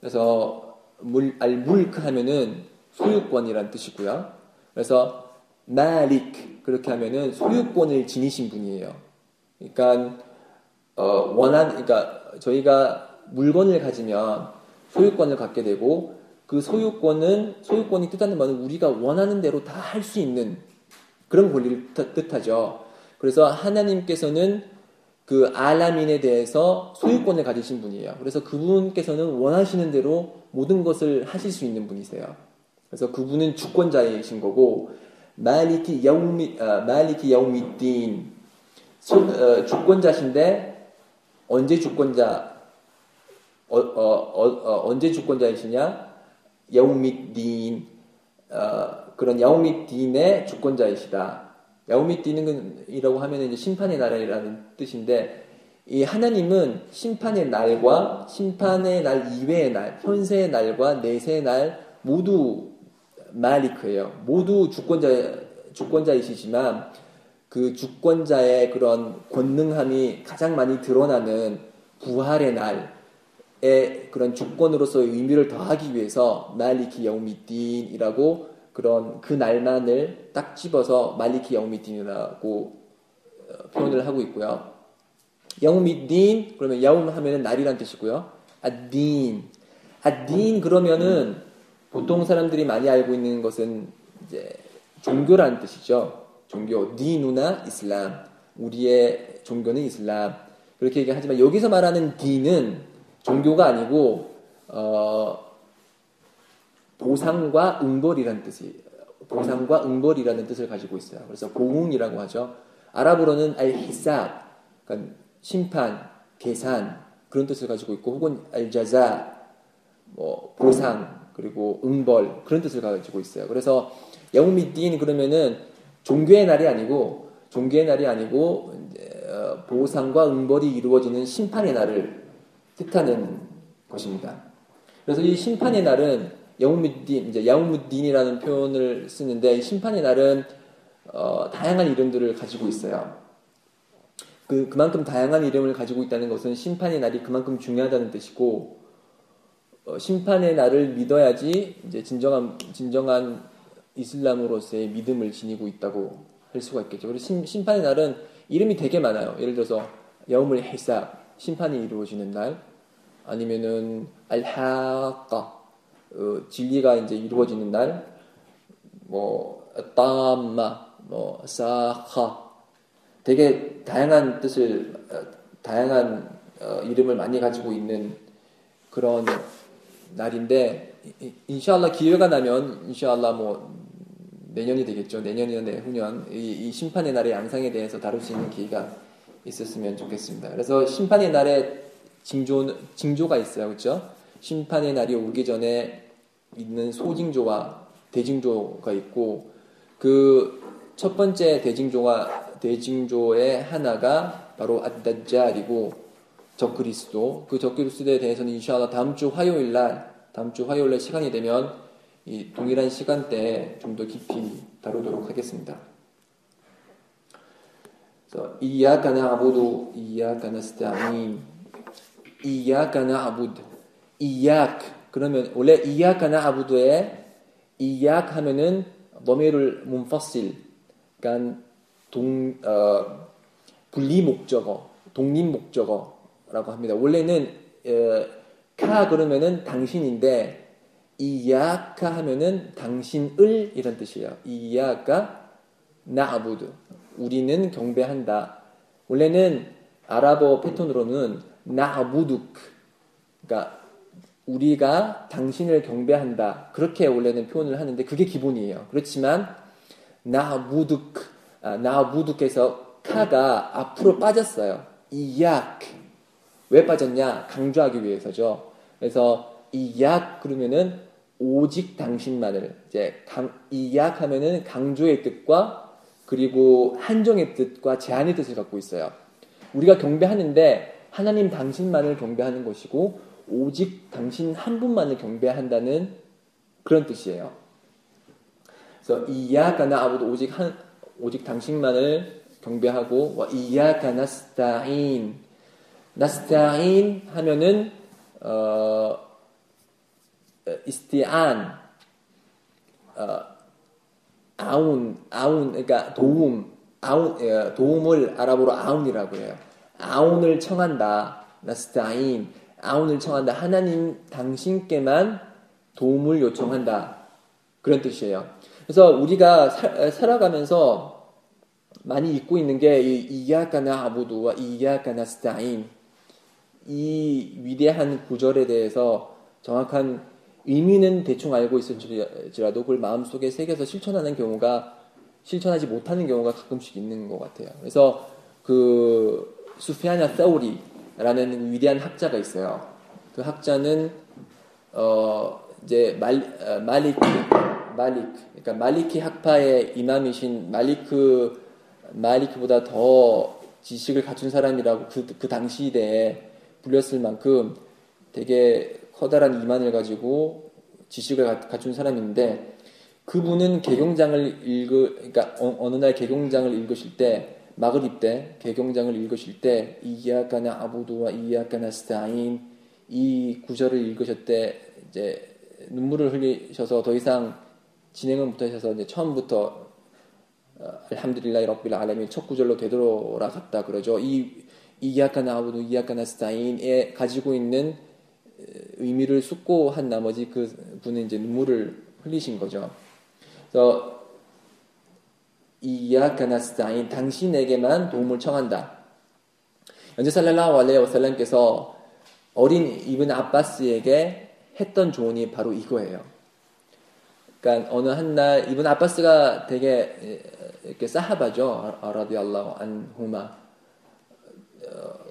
Speaker 1: 그래서 물 알물크 하면은 소유권이란 뜻이고요. 그래서 말릭 그렇게 하면은 소유권을 지니신 분이에요. 그러니까 어, 원한 그러니까 저희가 물건을 가지면 소유권을 갖게 되고 그 소유권은 소유권이 뜻하는 바는 우리가 원하는 대로 다 할 수 있는 그런 권리를 뜻하죠. 그래서 하나님께서는 그 아람인에 대해서 소유권을 가지신 분이에요. 그래서 그분께서는 원하시는 대로 모든 것을 하실 수 있는 분이세요. 그래서 그분은 주권자이신 거고 말리키 야우미 말리키 아, 야우미딘 어, 주권자신데 언제 주권자 어 어, 어, 어, 언제 주권자이시냐? 야옹 및 디인, 어, 그런 야옹 및 디인의 주권자이시다. 야옹 및 디인이라고 하면 이제 심판의 나라라는 뜻인데, 이 하나님은 심판의 날과 심판의 날 이외의 날, 현세의 날과 내세의 날 모두 마리크예요. 모두 주권자 주권자이시지만 그 주권자의 그런 권능함이 가장 많이 드러나는 부활의 날, 의 그런 주권으로서의 의미를 더하기 위해서 말리키 영미딘이라고 그런 그 날만을 딱 집어서 말리키 영미딘이라고 어, 표현을 하고 있고요. 영미딘 그러면 영움 하면은 날이란 뜻이고요. 아딘 아딘 그러면은 보통 사람들이 많이 알고 있는 것은 이제 종교라는 뜻이죠. 종교 디누나 이슬람 우리의 종교는 이슬람 그렇게 얘기하지만 여기서 말하는 디는 종교가 아니고 어, 보상과 응벌이라는 뜻이 보상과 응벌이라는 뜻을 가지고 있어요. 그래서 보응이라고 하죠. 아랍어로는 알히사 그러니까 심판, 계산 그런 뜻을 가지고 있고 혹은 알자자 뭐 보상 그리고 응벌 그런 뜻을 가지고 있어요. 그래서 영우미딘 그러면은 종교의 날이 아니고 종교의 날이 아니고 어, 보상과 응벌이 이루어지는 심판의 날을 뜻하는 것입니다. 그래서 이 심판의 날은 야우무딘 이제 야우무딘이라는 표현을 쓰는데 심판의 날은 어, 다양한 이름들을 가지고 있어요. 그 그만큼 다양한 이름을 가지고 있다는 것은 심판의 날이 그만큼 중요하다는 뜻이고 어, 심판의 날을 믿어야지 이제 진정한 진정한 이슬람으로서의 믿음을 지니고 있다고 할 수가 있겠죠. 그리고 심, 판의 날은 이름이 되게 많아요. 예를 들어서 여우물 헬사 심판이 이루어지는 날 아니면은 알하까 어, 진리가 이제 이루어지는 날, 뭐 따마, 뭐 사하, 되게 다양한 뜻을 어, 다양한 어, 이름을 많이 가지고 있는 그런 날인데 인샬라 기회가 나면 인샬라 뭐 내년이 되겠죠 내년이나 내후년 이, 이 심판의 날의 양상에 대해서 다룰 수 있는 기회가 있었으면 좋겠습니다. 그래서 심판의 날에 징조, 징조가 있어요. 그렇죠? 심판의 날이 오기 전에 있는 소징조와 대징조가 있고 그 첫 번째 대징조와 대징조의 하나가 바로 아다자리고 적그리스도 그 적그리스도에 대해서는 인샤알라 다음 주 화요일 날 다음 주 화요일 날 시간이 되면 이 동일한 시간대에 좀 더 깊이 다루도록 하겠습니다. إياك نعبد إياك نستعين إياك نعبد إياك 그러면 원래 إياك نعب드에 إياك 하면은 ضمير منفصل 그러니까 어, 분리 목적어 독립 목적어라고 합니다. 원래는 에, 어, 카 그러면은 당신인데 이야카 하면은 당신을 이런 뜻이에요. 이야카 나아부드 우리는 경배한다. 원래는 아랍어 패턴으로는 나무둑 그러니까 우리가 당신을 경배한다. 그렇게 원래는 표현을 하는데 그게 기본이에요. 그렇지만 나무둑 아, 나무둑에서 카가 앞으로 빠졌어요. 이약 왜 빠졌냐? 강조하기 위해서죠. 그래서 이약 그러면은 오직 당신만을 이제 강, 이약 하면은 강조의 뜻과 그리고 한정의 뜻과 제한의 뜻을 갖고 있어요. 우리가 경배하는데 하나님 당신만을 경배하는 것이고 오직 당신 한 분만을 경배한다는 그런 뜻이에요. 그래서 이야가나 아부도 오직 한 오직 당신만을 경배하고 이야가 나스타인 나스타인 하면은 어 이스티안 어 아운, 아운, 그러니까 도움, 아운, 예, 도움을 아랍어로 아운이라고 해요. 아운을 청한다. 나스타인. 아운을 청한다. 하나님 당신께만 도움을 요청한다. 그런 뜻이에요. 그래서 우리가 살, 아가면서 많이 읽고 있는 게 이야카나 아부두와 이야카나 스타인 이 위대한 구절에 대해서 정확한 의미는 대충 알고 있을지라도 그걸 마음속에 새겨서 실천하는 경우가 실천하지 못하는 경우가 가끔씩 있는 것 같아요. 그래서 그수피아냐 사우리라는 위대한 학자가 있어요. 그 학자는 어 이제 말, 어, 말리크 말리크 그러니까 말리키 학파의 이맘이신 말리크 말리크보다 더 지식을 갖춘 사람이라고 그, 그 당시대에 불렸을 만큼 되게 커다란 이만을 가지고 지식을 갖춘 사람인데 그분은 개경장을 읽으 그러니까 어, 느날 개경장을 읽으실 때 마그립 때 개경장을 읽으실 때 이야카나 아부도와 이야카나 스타인 이 구절을 읽으셨대 이제 눈물을 흘리셔서 더 이상 진행을 못하셔서 이제 처음부터 어, 알함드릴라이 럭빌 알람이 첫 구절로 되돌아갔다 그러죠. 이 이야카나 아부도 이야카나 스타인에 가지고 있는 의미를 숙고 한 나머지 그 분은 이제 눈물을 흘리신 거죠. 그래서 이야카나스타인 당신에게만 도움을 청한다. 연재 살렐라와 알레 오살람께서 어린 이븐 아빠스에게 했던 조언이 바로 이거예요. 그러니까 어느 한 날 이븐 아빠스가 되게 이렇게 사하바죠. 아, 라디알라우 안후마 어,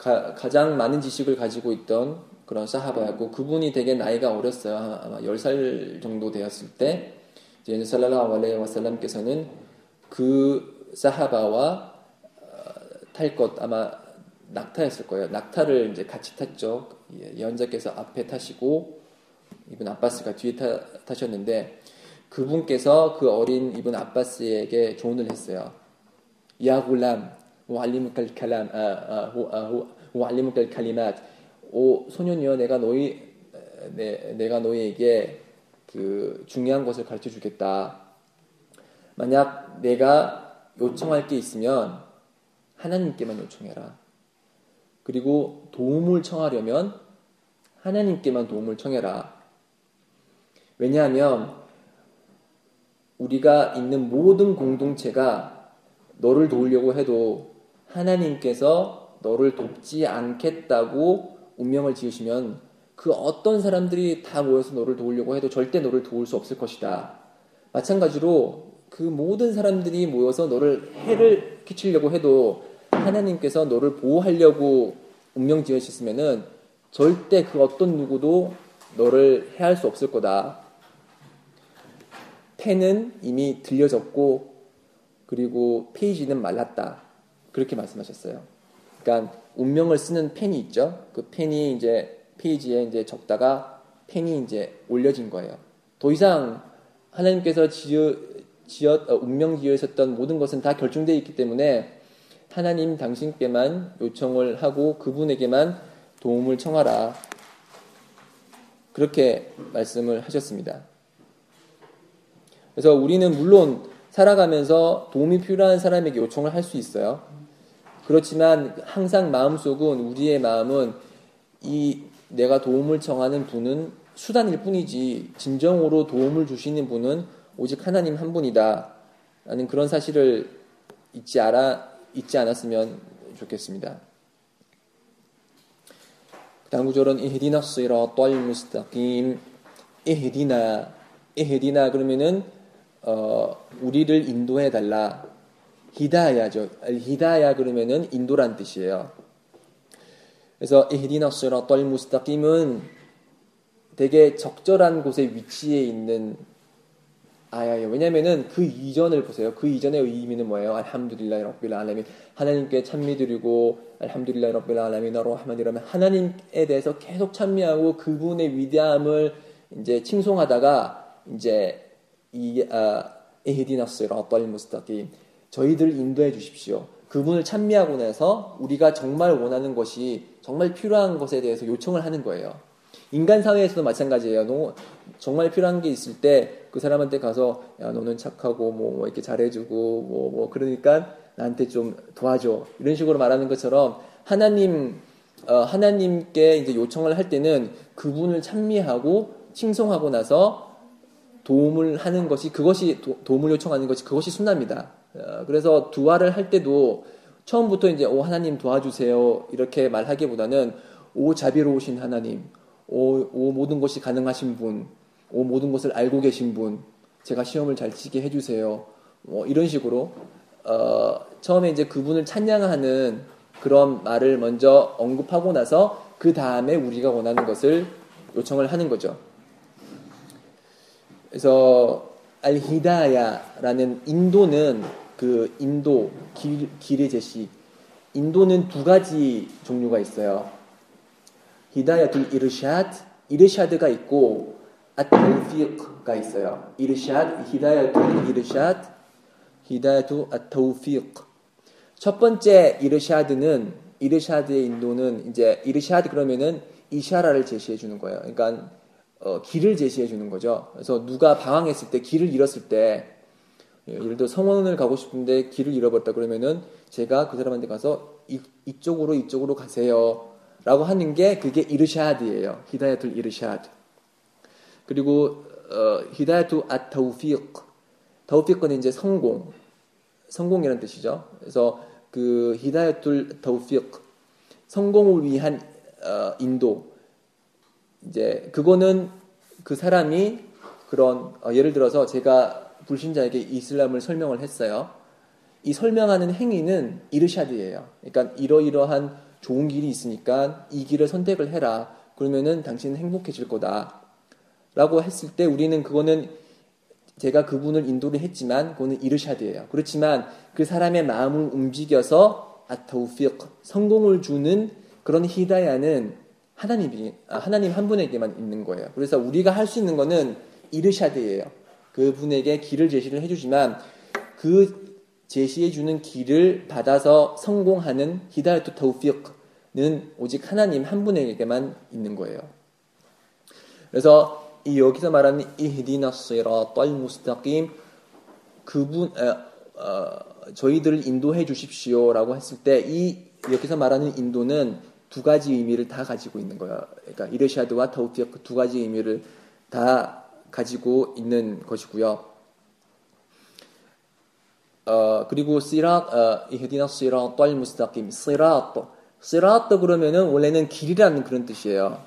Speaker 1: 가, 가장 많은 지식을 가지고 있던 그런 사하바였고 그분이 되게 나이가 어렸어요. 아마 10살 정도 되었을 때 이제 살라라우 레이 와살람께서는 그 사하바와 어, 탈것 아마 낙타였을 거예요. 낙타를 이제 같이 탔죠. 연자께서 예, 앞에 타시고 이분 아빠스가 뒤에 타, 타셨는데 그분께서 그 어린 이분 아빠스에게 조언을 했어요. 야 굴람 وعلمك الكلام وعلمك الكلمات 오 소년이여 내가 너희 어, 내, 내가 너희에게 그 중요한 것을 가르쳐 주겠다. 만약 내가 요청할 게 있으면 하나님께만 요청해라. 그리고 도움을 청하려면 하나님께만 도움을 청해라. 왜냐하면 우리가 있는 모든 공동체가 너를 도우려고 해도 하나님께서 너를 돕지 않겠다고 운명을 지으시면 그 어떤 사람들이 다 모여서 너를 도우려고 해도 절대 너를 도울 수 없을 것이다. 마찬가지로 그 모든 사람들이 모여서 너를 해를 끼치려고 해도 하나님께서 너를 보호하려고 운명 지으셨으면 절대 그 어떤 누구도 너를 해할 수 없을 거다. 펜은 이미 들려졌고 그리고 페이지는 말랐다. 그렇게 말씀하셨어요. 그러니까 운명을 쓰는 펜이 있죠. 그 펜이 이제 페이지에 이제 적다가 펜이 이제 올려진 거예요. 더 이상 하나님께서 지어, 지어 어, 운명 지으셨던 모든 것은 다 결정되어 있기 때문에 하나님 당신께만 요청을 하고 그분에게만 도움을 청하라. 그렇게 말씀을 하셨습니다. 그래서 우리는 물론 살아가면서 도움이 필요한 사람에게 요청을 할 수 있어요. 그렇지만 항상 마음속은 우리의 마음은 이 내가 도움을 청하는 분은 수단일 뿐이지 진정으로 도움을 주시는 분은 오직 하나님 한 분이다. 라는 그런 사실을 잊지 알아 잊지 않았으면 좋겠습니다. 다음 구절은 이히디나 시라떨 무스타김 이히디나 이히디나 그러면은 어, 우리를 인도해 달라 히다야죠. 히다야 그러면은 인도란 뜻이에요. 그래서 이히디나 시라떨 무스타김은 되게 적절한 곳에 위치해 있는 아야예요. 왜냐면은 그 이전을 보세요. 그 이전의 의미는 뭐예요? 알함두릴라이 럭빌 알라민. 하나님께 찬미드리고, 알함두릴라이 럭빌 알라민, 나로 하면이라면 하나님에 대해서 계속 찬미하고 그분의 위대함을 이제 칭송하다가 이제 이, 아, 에히디나스 럭벌 무스타김. 저희들 인도해 주십시오. 그분을 찬미하고 나서 우리가 정말 원하는 것이 정말 필요한 것에 대해서 요청을 하는 거예요. 인간 사회에서도 마찬가지예요. 너 정말 필요한 게 있을 때 그 사람한테 가서 야 너는 착하고 뭐, 뭐 이렇게 잘해주고 뭐뭐 뭐 그러니까 나한테 좀 도와줘 이런 식으로 말하는 것처럼 하나님 어, 하나님께 이제 요청을 할 때는 그분을 찬미하고 칭송하고 나서 도움을 하는 것이 그것이 도, 움을 요청하는 것이 그것이 순납니다 어, 그래서 두화를 할 때도 처음부터 이제 오 하나님 도와주세요 이렇게 말하기보다는 오 자비로우신 하나님, 오, 오 모든 것이 가능하신 분, 오 모든 것을 알고 계신 분, 제가 시험을 잘 치게 해주세요. 뭐 이런 식으로 어, 처음에 이제 그분을 찬양하는 그런 말을 먼저 언급하고 나서 그 다음에 우리가 원하는 것을 요청을 하는 거죠. 그래서 알히다야라는 인도는 그 인도 길, 길의 제시 인도는 두 가지 종류가 있어요. 히다야 t 이르샤드 이르샤드가 있고 아타우피크가 있어요. 이르샤드 히다야 t 이르샤드 히다야투 아타우피크 첫 번째 이르샤드는 이르샤드의 인도는 이제 이르샤드 그러면은 이샤라를 제시해 주는 거예요. 그러니까 어, 길을 제시해 주는 거죠. 그래서 누가 방황했을 때 길을 잃었을 때 예, 예를 들어 성원을 가고 싶은데 길을 잃어버렸다 그러면은 제가 그 사람한테 가서 이, 이쪽으로 이쪽으로 가세요. 라고 하는 게 그게 이르샤드예요. 히다야툴 이르샤드. 그리고 어, 히다야투 아타우피크. 타우피크는 이제 성공. 성공이라는 뜻이죠. 그래서 그 히다야툴 타우피크. 성공을 위한 어, 인도 이제 그거는 그 사람이 그런 어, 예를 들어서 제가 불신자에게 이슬람을 설명을 했어요. 이 설명하는 행위는 이르샤드예요. 그러니까 이러이러한 좋은 길이 있으니까 이 길을 선택을 해라. 그러면은 당신은 행복해질 거다. 라고 했을 때 우리는 그거는 제가 그분을 인도를 했지만 그거는 이르샤드예요. 그렇지만 그 사람의 마음을 움직여서 아타우피 성공을 주는 그런 히다야는 하나님이 아, 하나님 한 분에게만 있는 거예요. 그래서 우리가 할 수 있는 거는 이르샤드예요. 그분에게 길을 제시를 해주지만 그 제시해 주는 길을 받아서 성공하는 히다르토 타우피크는 오직 하나님 한 분에게만 있는 거예요. 그래서 이 여기서 말하는 이히디나 시라떨 무스타김 그분 어, 어, 저희들을 인도해 주십시오라고 했을 때 이 여기서 말하는 인도는 두 가지 의미를 다 가지고 있는 거야. 그러니까 이르샤드와 타우피아 크두 가지 의미를 다 가지고 있는 것이고요. 어, 그리고 시락 어, 이헤디나 시락 떨 무스타킴 시락 시락 그러면은 원래는 길이라는 그런 뜻이에요.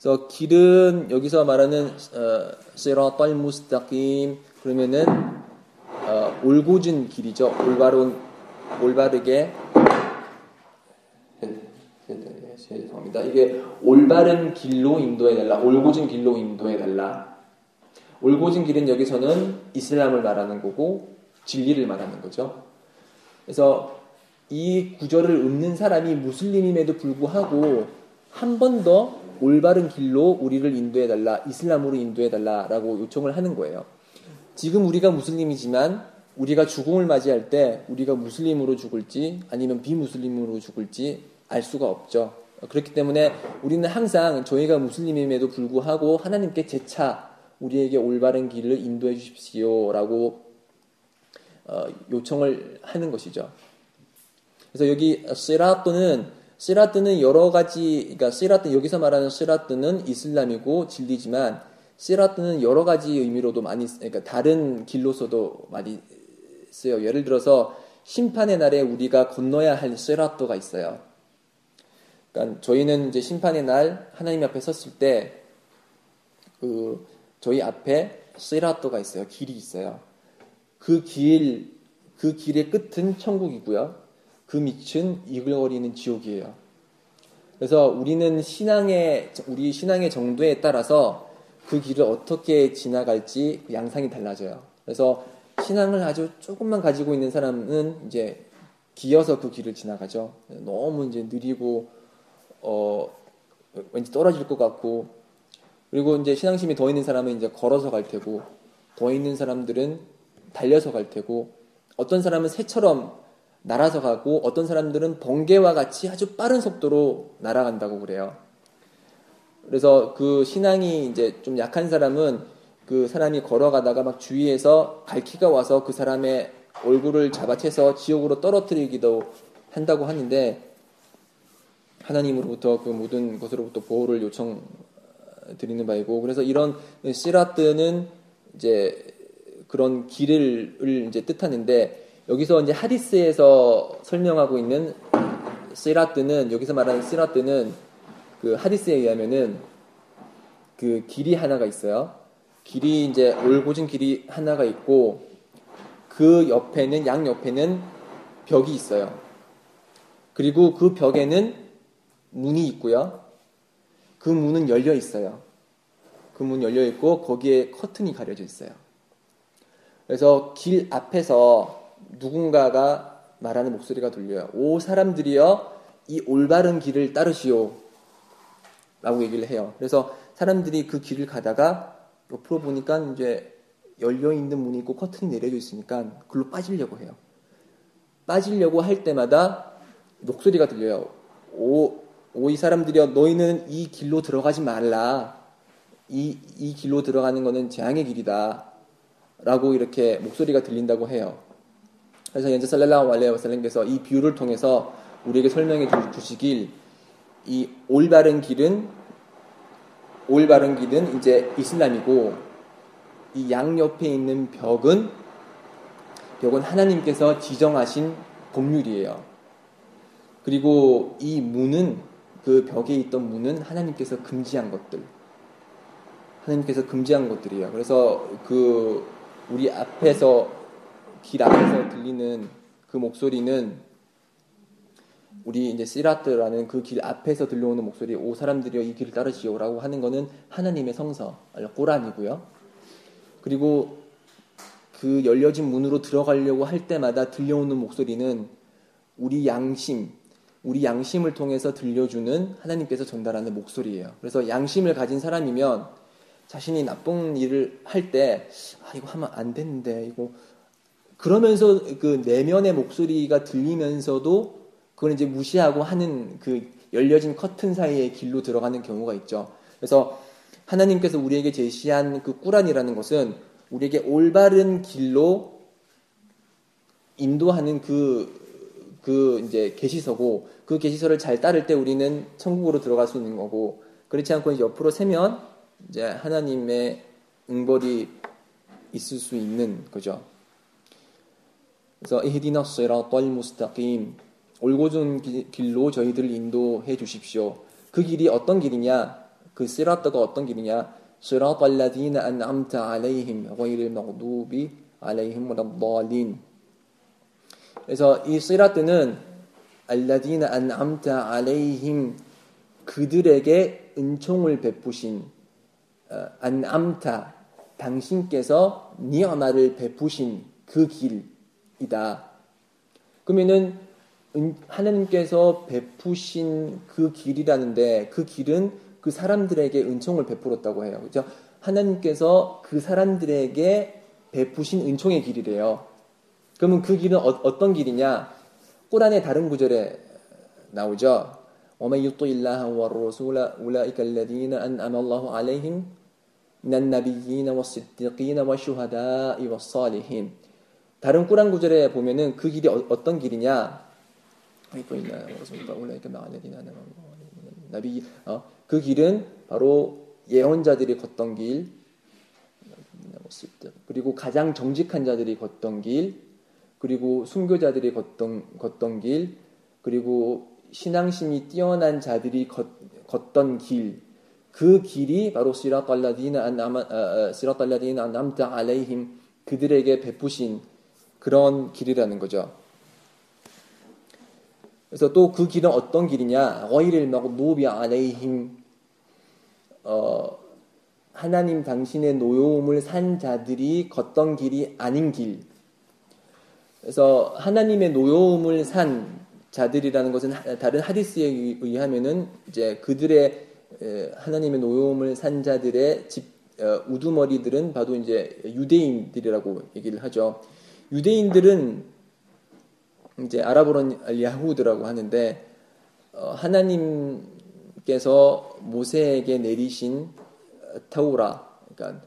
Speaker 1: 그래서 길은 여기서 말하는 시락 떨 무스타킴 그러면은 어, 올고진 길이죠. 올바른 올바르게 네, 네, 죄송합니다. 이게 올바른 길로 인도해달라, 올고진 길로 인도해달라. 올고진 길은 여기서는 이슬람을 말하는 거고 진리를 말하는 거죠. 그래서 이 구절을 읊는 사람이 무슬림임에도 불구하고 한 번 더 올바른 길로 우리를 인도해달라, 이슬람으로 인도해달라라고 요청을 하는 거예요. 지금 우리가 무슬림이지만 우리가 죽음을 맞이할 때 우리가 무슬림으로 죽을지 아니면 비무슬림으로 죽을지 알 수가 없죠. 그렇기 때문에 우리는 항상 저희가 무슬림임에도 불구하고 하나님께 재차 우리에게 올바른 길을 인도해 주십시오라고 어, 요청을 하는 것이죠. 그래서 여기 시라또는 시라트는 여러 가지 그러니까 시라트 여기서 말하는 시라트는 이슬람이고 진리지만 시라트는 여러 가지 의미로도 많이 그러니까 다른 길로서도 많이 쓰여. 요 예를 들어서 심판의 날에 우리가 건너야 할시라또가 있어요. 그러니까 저희는 이제 심판의 날 하나님 앞에 섰을 때그 저희 앞에 시라토가 있어요. 길이 있어요. 그 길, 그 길의 끝은 천국이고요. 그 밑은 이글거리는 지옥이에요. 그래서 우리는 신앙의, 우리 신앙의 정도에 따라서 그 길을 어떻게 지나갈지 양상이 달라져요. 그래서 신앙을 아주 조금만 가지고 있는 사람은 이제 기어서 그 길을 지나가죠. 너무 이제 느리고 어, 왠지 떨어질 것 같고 그리고 이제 신앙심이 더 있는 사람은 이제 걸어서 갈 테고 더 있는 사람들은 달려서 갈 테고 어떤 사람은 새처럼 날아서 가고 어떤 사람들은 번개와 같이 아주 빠른 속도로 날아간다고 그래요. 그래서 그 신앙이 이제 좀 약한 사람은 그 사람이 걸어가다가 막 주위에서 갈퀴가 와서 그 사람의 얼굴을 잡아채서 지옥으로 떨어뜨리기도 한다고 하는데 하나님으로부터 그 모든 것으로부터 보호를 요청 드리는 바이고 그래서 이런 시라트는 이제 그런 길을 이제 뜻하는데 여기서 이제 하디스에서 설명하고 있는 시라트는 여기서 말하는 시라트는 그 하디스에 의하면은 그 길이 하나가 있어요. 길이 이제 올고진 길이 하나가 있고 그 옆에는 양 옆에는 벽이 있어요. 그리고 그 벽에는 문이 있고요. 그 문은 열려 있어요. 그 문 열려 있고 거기에 커튼이 가려져 있어요. 그래서 길 앞에서 누군가가 말하는 목소리가 들려요. 오 사람들이여 이 올바른 길을 따르시오. 라고 얘기를 해요. 그래서 사람들이 그 길을 가다가 옆으로 보니까 이제 열려 있는 문이 있고 커튼이 내려져 있으니까 글로 빠지려고 해요. 빠지려고 할 때마다 목소리가 들려요. 오 오이 어, 사람들이여 너희는 이 길로 들어가지 말라. 이, 이 길로 들어가는 것은 재앙의 길이다. 라고 이렇게 목소리가 들린다고 해요. 그래서 연재 살렐라와 왈레 와살렘께서 이 비유를 통해서 우리에게 설명해 주시길 이 올바른 길은 올바른 길은 이제 이슬람이고 이 양옆에 있는 벽은 벽은 하나님께서 지정하신 법률이에요. 그리고 이 문은 그 벽에 있던 문은 하나님께서 금지한 것들. 하나님께서 금지한 것들이에요. 그래서 그 우리 앞에서 길 앞에서 들리는 그 목소리는 우리 이제 시라트라는 그 길 앞에서 들려오는 목소리 오 사람들이여 이 길을 따르시오라고 하는 것은 하나님의 성서 아니 꼬란이고요. 그리고 그 열려진 문으로 들어가려고 할 때마다 들려오는 목소리는 우리 양심 우리 양심을 통해서 들려주는 하나님께서 전달하는 목소리예요. 그래서 양심을 가진 사람이면 자신이 나쁜 일을 할 때, 아, 이거 하면 안 되는데, 이거. 그러면서 그 내면의 목소리가 들리면서도 그걸 이제 무시하고 하는 그 열려진 커튼 사이의 길로 들어가는 경우가 있죠. 그래서 하나님께서 우리에게 제시한 그 꾸란이라는 것은 우리에게 올바른 길로 인도하는 그그 이제 계시서고 그 계시서를 잘 따를 때 우리는 천국으로 들어갈 수 있는 거고 그렇지 않고 옆으로 세면 이제 하나님의 응벌이 있을 수 있는 거죠. 그래서 이히디나 시라떨 무스타킴 올고준 길로 저희들을 인도해 주십시오. 그 길이 어떤 길이냐? 그 시라트가 어떤 길이냐? 시라떨 라디나 안암타 알레이힘 거이를 마두비 알레이힘 무라 그래서 이 시라트는 알라디나 안암타 알레이힘 그들에게 은총을 베푸신 어, 안암타 당신께서 니아마를 베푸신 그 길이다. 그러면은 하나님께서 베푸신 그 길이라는데 그 길은 그 사람들에게 은총을 베풀었다고 해요. 그죠? 하나님께서 그 사람들에게 베푸신 은총의 길이래요. 그러면 그 길은 어, 떤 길이냐? 꾸란의 다른 구절에 나오죠. وَمَنْ يُطِّ اللَّهَ وَالرَّسُولَ أُولَٰئِكَ الَّذِينَ أَنْعَمَ اللَّهُ عَلَيْهِمْ مِنَ النَّبِيِّينَ وَالصِّدِّقِينَ وَالشُّهَدَاءِ وَالصَّالِحِينَ 다른 꾸란 구절에 보면은 그 길이 어, 떤 길이냐? 나비 어, 그 길은 바로 예언자들이 걷던 길 그리고 가장 정직한 자들이 걷던 길 그리고 순교자들이 걷던, 걷던 길, 그리고 신앙심이 뛰어난 자들이 걷, 걷던 길, 그 길이 바로 시라탈라디나 안시라탈 남타 알레이힘 그들에게 베푸신 그런 길이라는 거죠. 그래서 또 그 길은 어떤 길이냐? 어이를 마노비 알레이힘 어, 하나님 당신의 노여움을 산 자들이 걷던 길이 아닌 길. 그래서 하나님의 노여움을 산 자들이라는 것은 다른 하디스에 의하면은 이제 그들의 하나님의 노여움을 산 자들의 집 어, 우두머리들은 봐도 이제 유대인들이라고 얘기를 하죠. 유대인들은 이제 아랍어로는 야후드라고 하는데 어, 하나님께서 모세에게 내리신 어, 타우라, 그러니까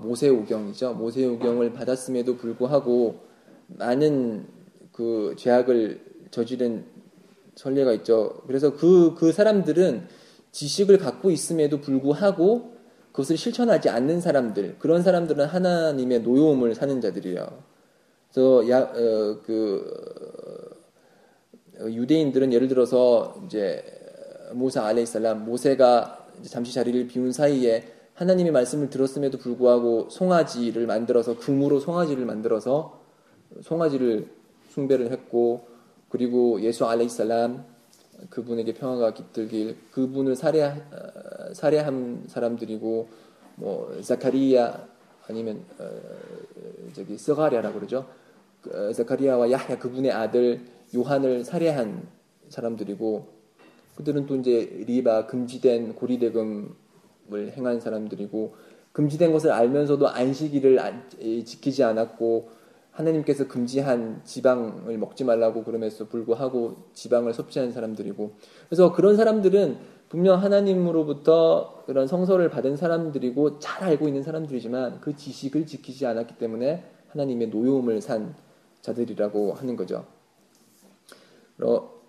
Speaker 1: 모세오경이죠. 모세오경을 받았음에도 불구하고 많은 그 죄악을 저지른 선례가 있죠. 그래서 그, 그 사람들은 지식을 갖고 있음에도 불구하고 그것을 실천하지 않는 사람들, 그런 사람들은 하나님의 노여움을 사는 자들이에요. 그래서 야, 어, 그 어, 유대인들은 예를 들어서 이제 모사 알레이살람 모세가 잠시 자리를 비운 사이에 하나님의 말씀을 들었음에도 불구하고 송아지를 만들어서 금으로 송아지를 만들어서 송아지를 숭배를 했고 그리고 예수 알레이살람 그분에게 평화가 깃들길 그분을 살해 어, 살해한 사람들이고 뭐자카리아 아니면 어, 저기 스가리아라고 그러죠 그, 어, 자카리아와 야야 그분의 아들 요한을 살해한 사람들이고 그들은 또 이제 리바 금지된 고리대금을 행한 사람들이고 금지된 것을 알면서도 안식일을 지키지 않았고 하나님께서 금지한 지방을 먹지 말라고 그럼에도 불구하고 지방을 섭취하는 사람들이고 그래서 그런 사람들은 분명 하나님으로부터 그런 성서를 받은 사람들이고 잘 알고 있는 사람들이지만 그 지식을 지키지 않았기 때문에 하나님의 노여움을 산 자들이라고 하는 거죠.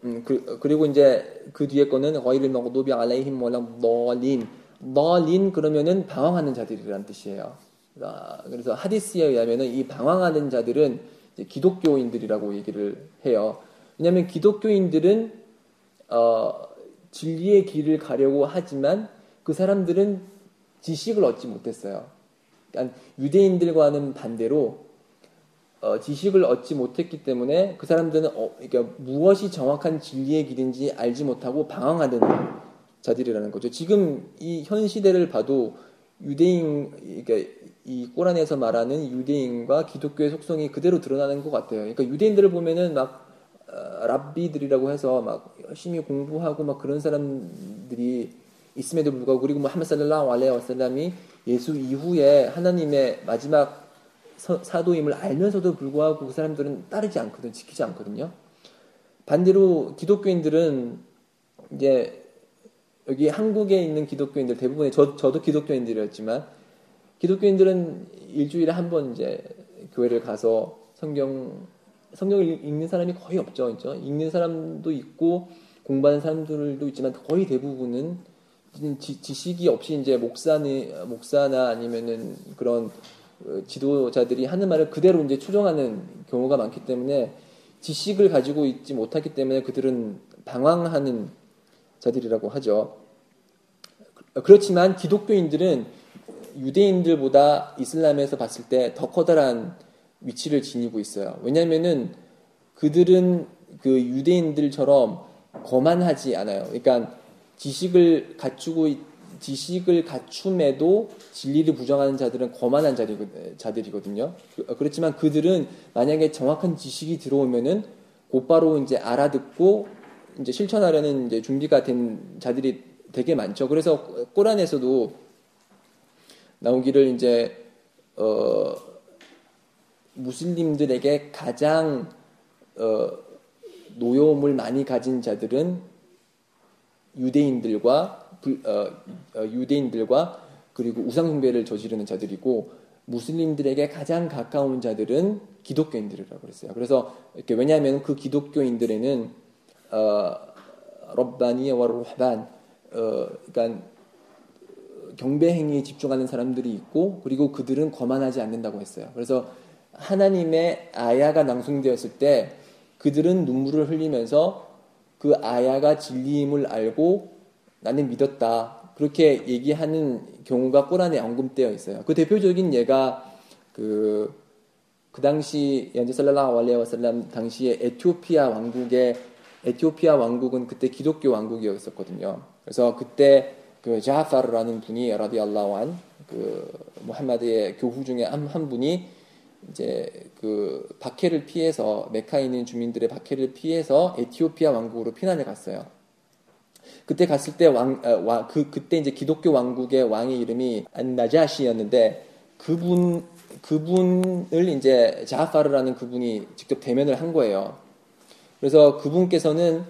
Speaker 1: 음, 그, 그리고 이제 그 뒤에 거는 어이를먹어 노비 알레힘 몰라 너린 너린 그러면은 방황하는 자들이라는 뜻이에요. 아, 그래서 하디스에 의하면 이 방황하는 자들은 기독교인들이라고 얘기를 해요. 왜냐하면 기독교인들은 어, 진리의 길을 가려고 하지만 그 사람들은 지식을 얻지 못했어요. 그러니까 유대인들과는 반대로 어, 지식을 얻지 못했기 때문에 그 사람들은 어, 그러니까 무엇이 정확한 진리의 길인지 알지 못하고 방황하는 자들이라는 거죠. 지금 이 현 시대를 봐도 유대인 그러니까 이 꼬란에서 말하는 유대인과 기독교의 속성이 그대로 드러나는 것 같아요. 그러니까 유대인들을 보면은 막 어, 랍비들이라고 해서 막 열심히 공부하고 막 그런 사람들이 있음에도 불구하고 그리고 무함메 뭐 살랄라hu 알레 와살람이 예수 이후에 하나님의 마지막 사도임을 알면서도 불구하고 그 사람들은 따르지 않거든, 지키지 않거든요. 반대로 기독교인들은 이제 여기 한국에 있는 기독교인들 대부분의 저, 저도 기독교인들이었지만 기독교인들은 일주일에 한 번 이제 교회를 가서 성경 성경을 읽는 사람이 거의 없죠, 그죠 읽는 사람도 있고 공부하는 사람들도 있지만 거의 대부분은 지, 지식이 없이 이제 목사니, 목사나 아니면은 그런 어, 지도자들이 하는 말을 그대로 이제 추정하는 경우가 많기 때문에 지식을 가지고 있지 못하기 때문에 그들은 방황하는 자들이라고 하죠. 그렇지만 기독교인들은 유대인들보다 이슬람에서 봤을 때 더 커다란 위치를 지니고 있어요. 왜냐면은 그들은 그 유대인들처럼 거만하지 않아요. 그러니까 지식을 갖추고 지식을 갖춤에도 진리를 부정하는 자들은 거만한 자들이거든요. 그렇지만 그들은 만약에 정확한 지식이 들어오면은 곧바로 이제 알아듣고 이제 실천하려는 이제 준비가 된 자들이 되게 많죠. 그래서 꼬란에서도 나오기를 이제 어, 무슬림들에게 가장 어, 노여움을 많이 가진 자들은 유대인들과 불, 어, 어, 유대인들과 그리고 우상숭배를 저지르는 자들이고 무슬림들에게 가장 가까운 자들은 기독교인들이라고 그랬어요. 그래서 이렇게 왜냐하면 그 기독교인들에는 어, 럽바니와 로하반 어, 그러니까 경배 행위에 집중하는 사람들이 있고 그리고 그들은 거만하지 않는다고 했어요. 그래서 하나님의 아야가 낭송되었을 때 그들은 눈물을 흘리면서 그 아야가 진리임을 알고 나는 믿었다. 그렇게 얘기하는 경우가 꾸란에 언급되어 있어요. 그 대표적인 예가 그, 그 당시 연재 살라와 왈레 와살람 당시에 에티오피아 왕국의 에티오피아 왕국은 그때 기독교 왕국이었었거든요. 그래서 그때 그 자하파르라는 분이 라디알라완 안그 무함마드의 교후 중에 한, 한 분이 이제 그 박해를 피해서 메카에 있는 주민들의 박해를 피해서 에티오피아 왕국으로 피난을 갔어요. 그때 갔을 때 왕, 아, 와, 그, 그때 이제 기독교 왕국의 왕의 이름이 안나자시였는데 그분, 그분을 이제 자하파르라는 그분이 직접 대면을 한 거예요. 그래서 그분께서는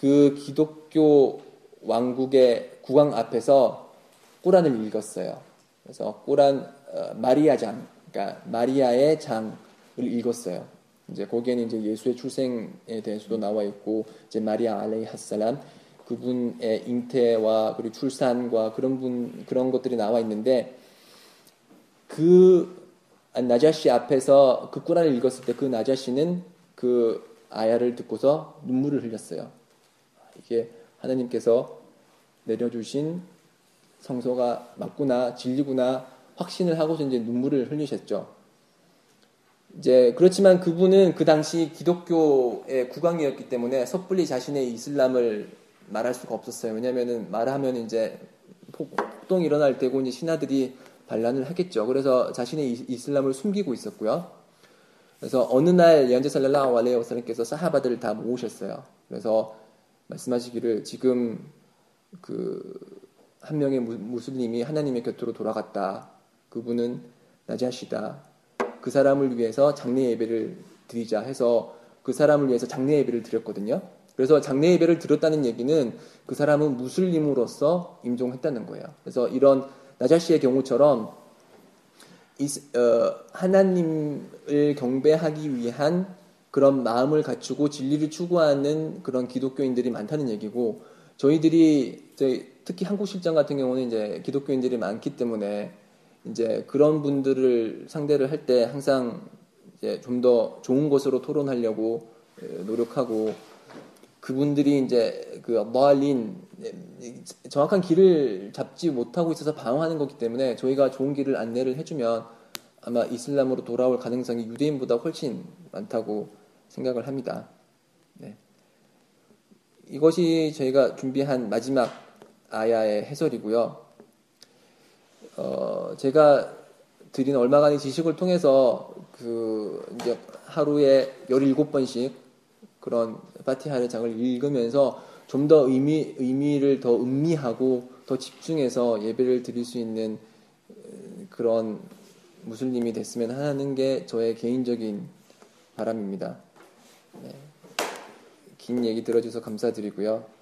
Speaker 1: 그 기독교 왕국의 국왕 앞에서 꾸란을 읽었어요. 그래서 꾸란 어, 마리아 장, 그러니까 마리아의 장을 읽었어요. 이제 거기에는 이제 예수의 출생에 대해서도 나와 있고 이제 마리아 알레이하살람 그분의 잉태와 그리고 출산과 그런 분 그런 것들이 나와 있는데 그 나자씨 앞에서 그 꾸란을 읽었을 때 그 나자씨는 그 아야를 듣고서 눈물을 흘렸어요. 이게 하나님께서 내려주신 성소가 맞구나, 진리구나 확신을 하고서 이제 눈물을 흘리셨죠. 이제 그렇지만 그분은 그 당시 기독교의 국왕이었기 때문에 섣불리 자신의 이슬람을 말할 수가 없었어요. 왜냐하면 말하면 이제 폭동이 일어날 때고 이제 신하들이 반란을 하겠죠. 그래서 자신의 이슬람을 숨기고 있었고요. 그래서 어느 날 연재 살랄라와 알레오 와사님께서 사하바들을 다 모으셨어요. 그래서 말씀하시기를 지금 그한 명의 무슬림이 하나님의 곁으로 돌아갔다. 그분은 나자시다. 그 사람을 위해서 장례 예배를 드리자 해서 그 사람을 위해서 장례 예배를 드렸거든요. 그래서 장례 예배를 드렸다는 얘기는 그 사람은 무슬림으로서 임종했다는 거예요. 그래서 이런 나자시의 경우처럼 어, 하나님을 경배하기 위한 그런 마음을 갖추고 진리를 추구하는 그런 기독교인들이 많다는 얘기고 저희들이 이제 특히 한국 실장 같은 경우는 이제 기독교인들이 많기 때문에 이제 그런 분들을 상대를 할 때 항상 이제 좀 더 좋은 것으로 토론하려고 예, 노력하고 그분들이 이제 그 멀린 예, 정확한 길을 잡지 못하고 있어서 방황하는 거기 때문에 저희가 좋은 길을 안내를 해주면 아마 이슬람으로 돌아올 가능성이 유대인보다 훨씬 많다고 생각을 합니다. 네. 이것이 저희가 준비한 마지막 아야의 해설이고요. 어, 제가 드린 얼마간의 지식을 통해서 그 이제 하루에 17번씩 그런 파티하의 장을 읽으면서 좀 더 의미, 의미를 더 음미하고 더 집중해서 예배를 드릴 수 있는 음, 그런 무슬림이 됐으면 하는 게 저의 개인적인 바람입니다. 네. 긴 얘기 들어주셔서 감사드리고요.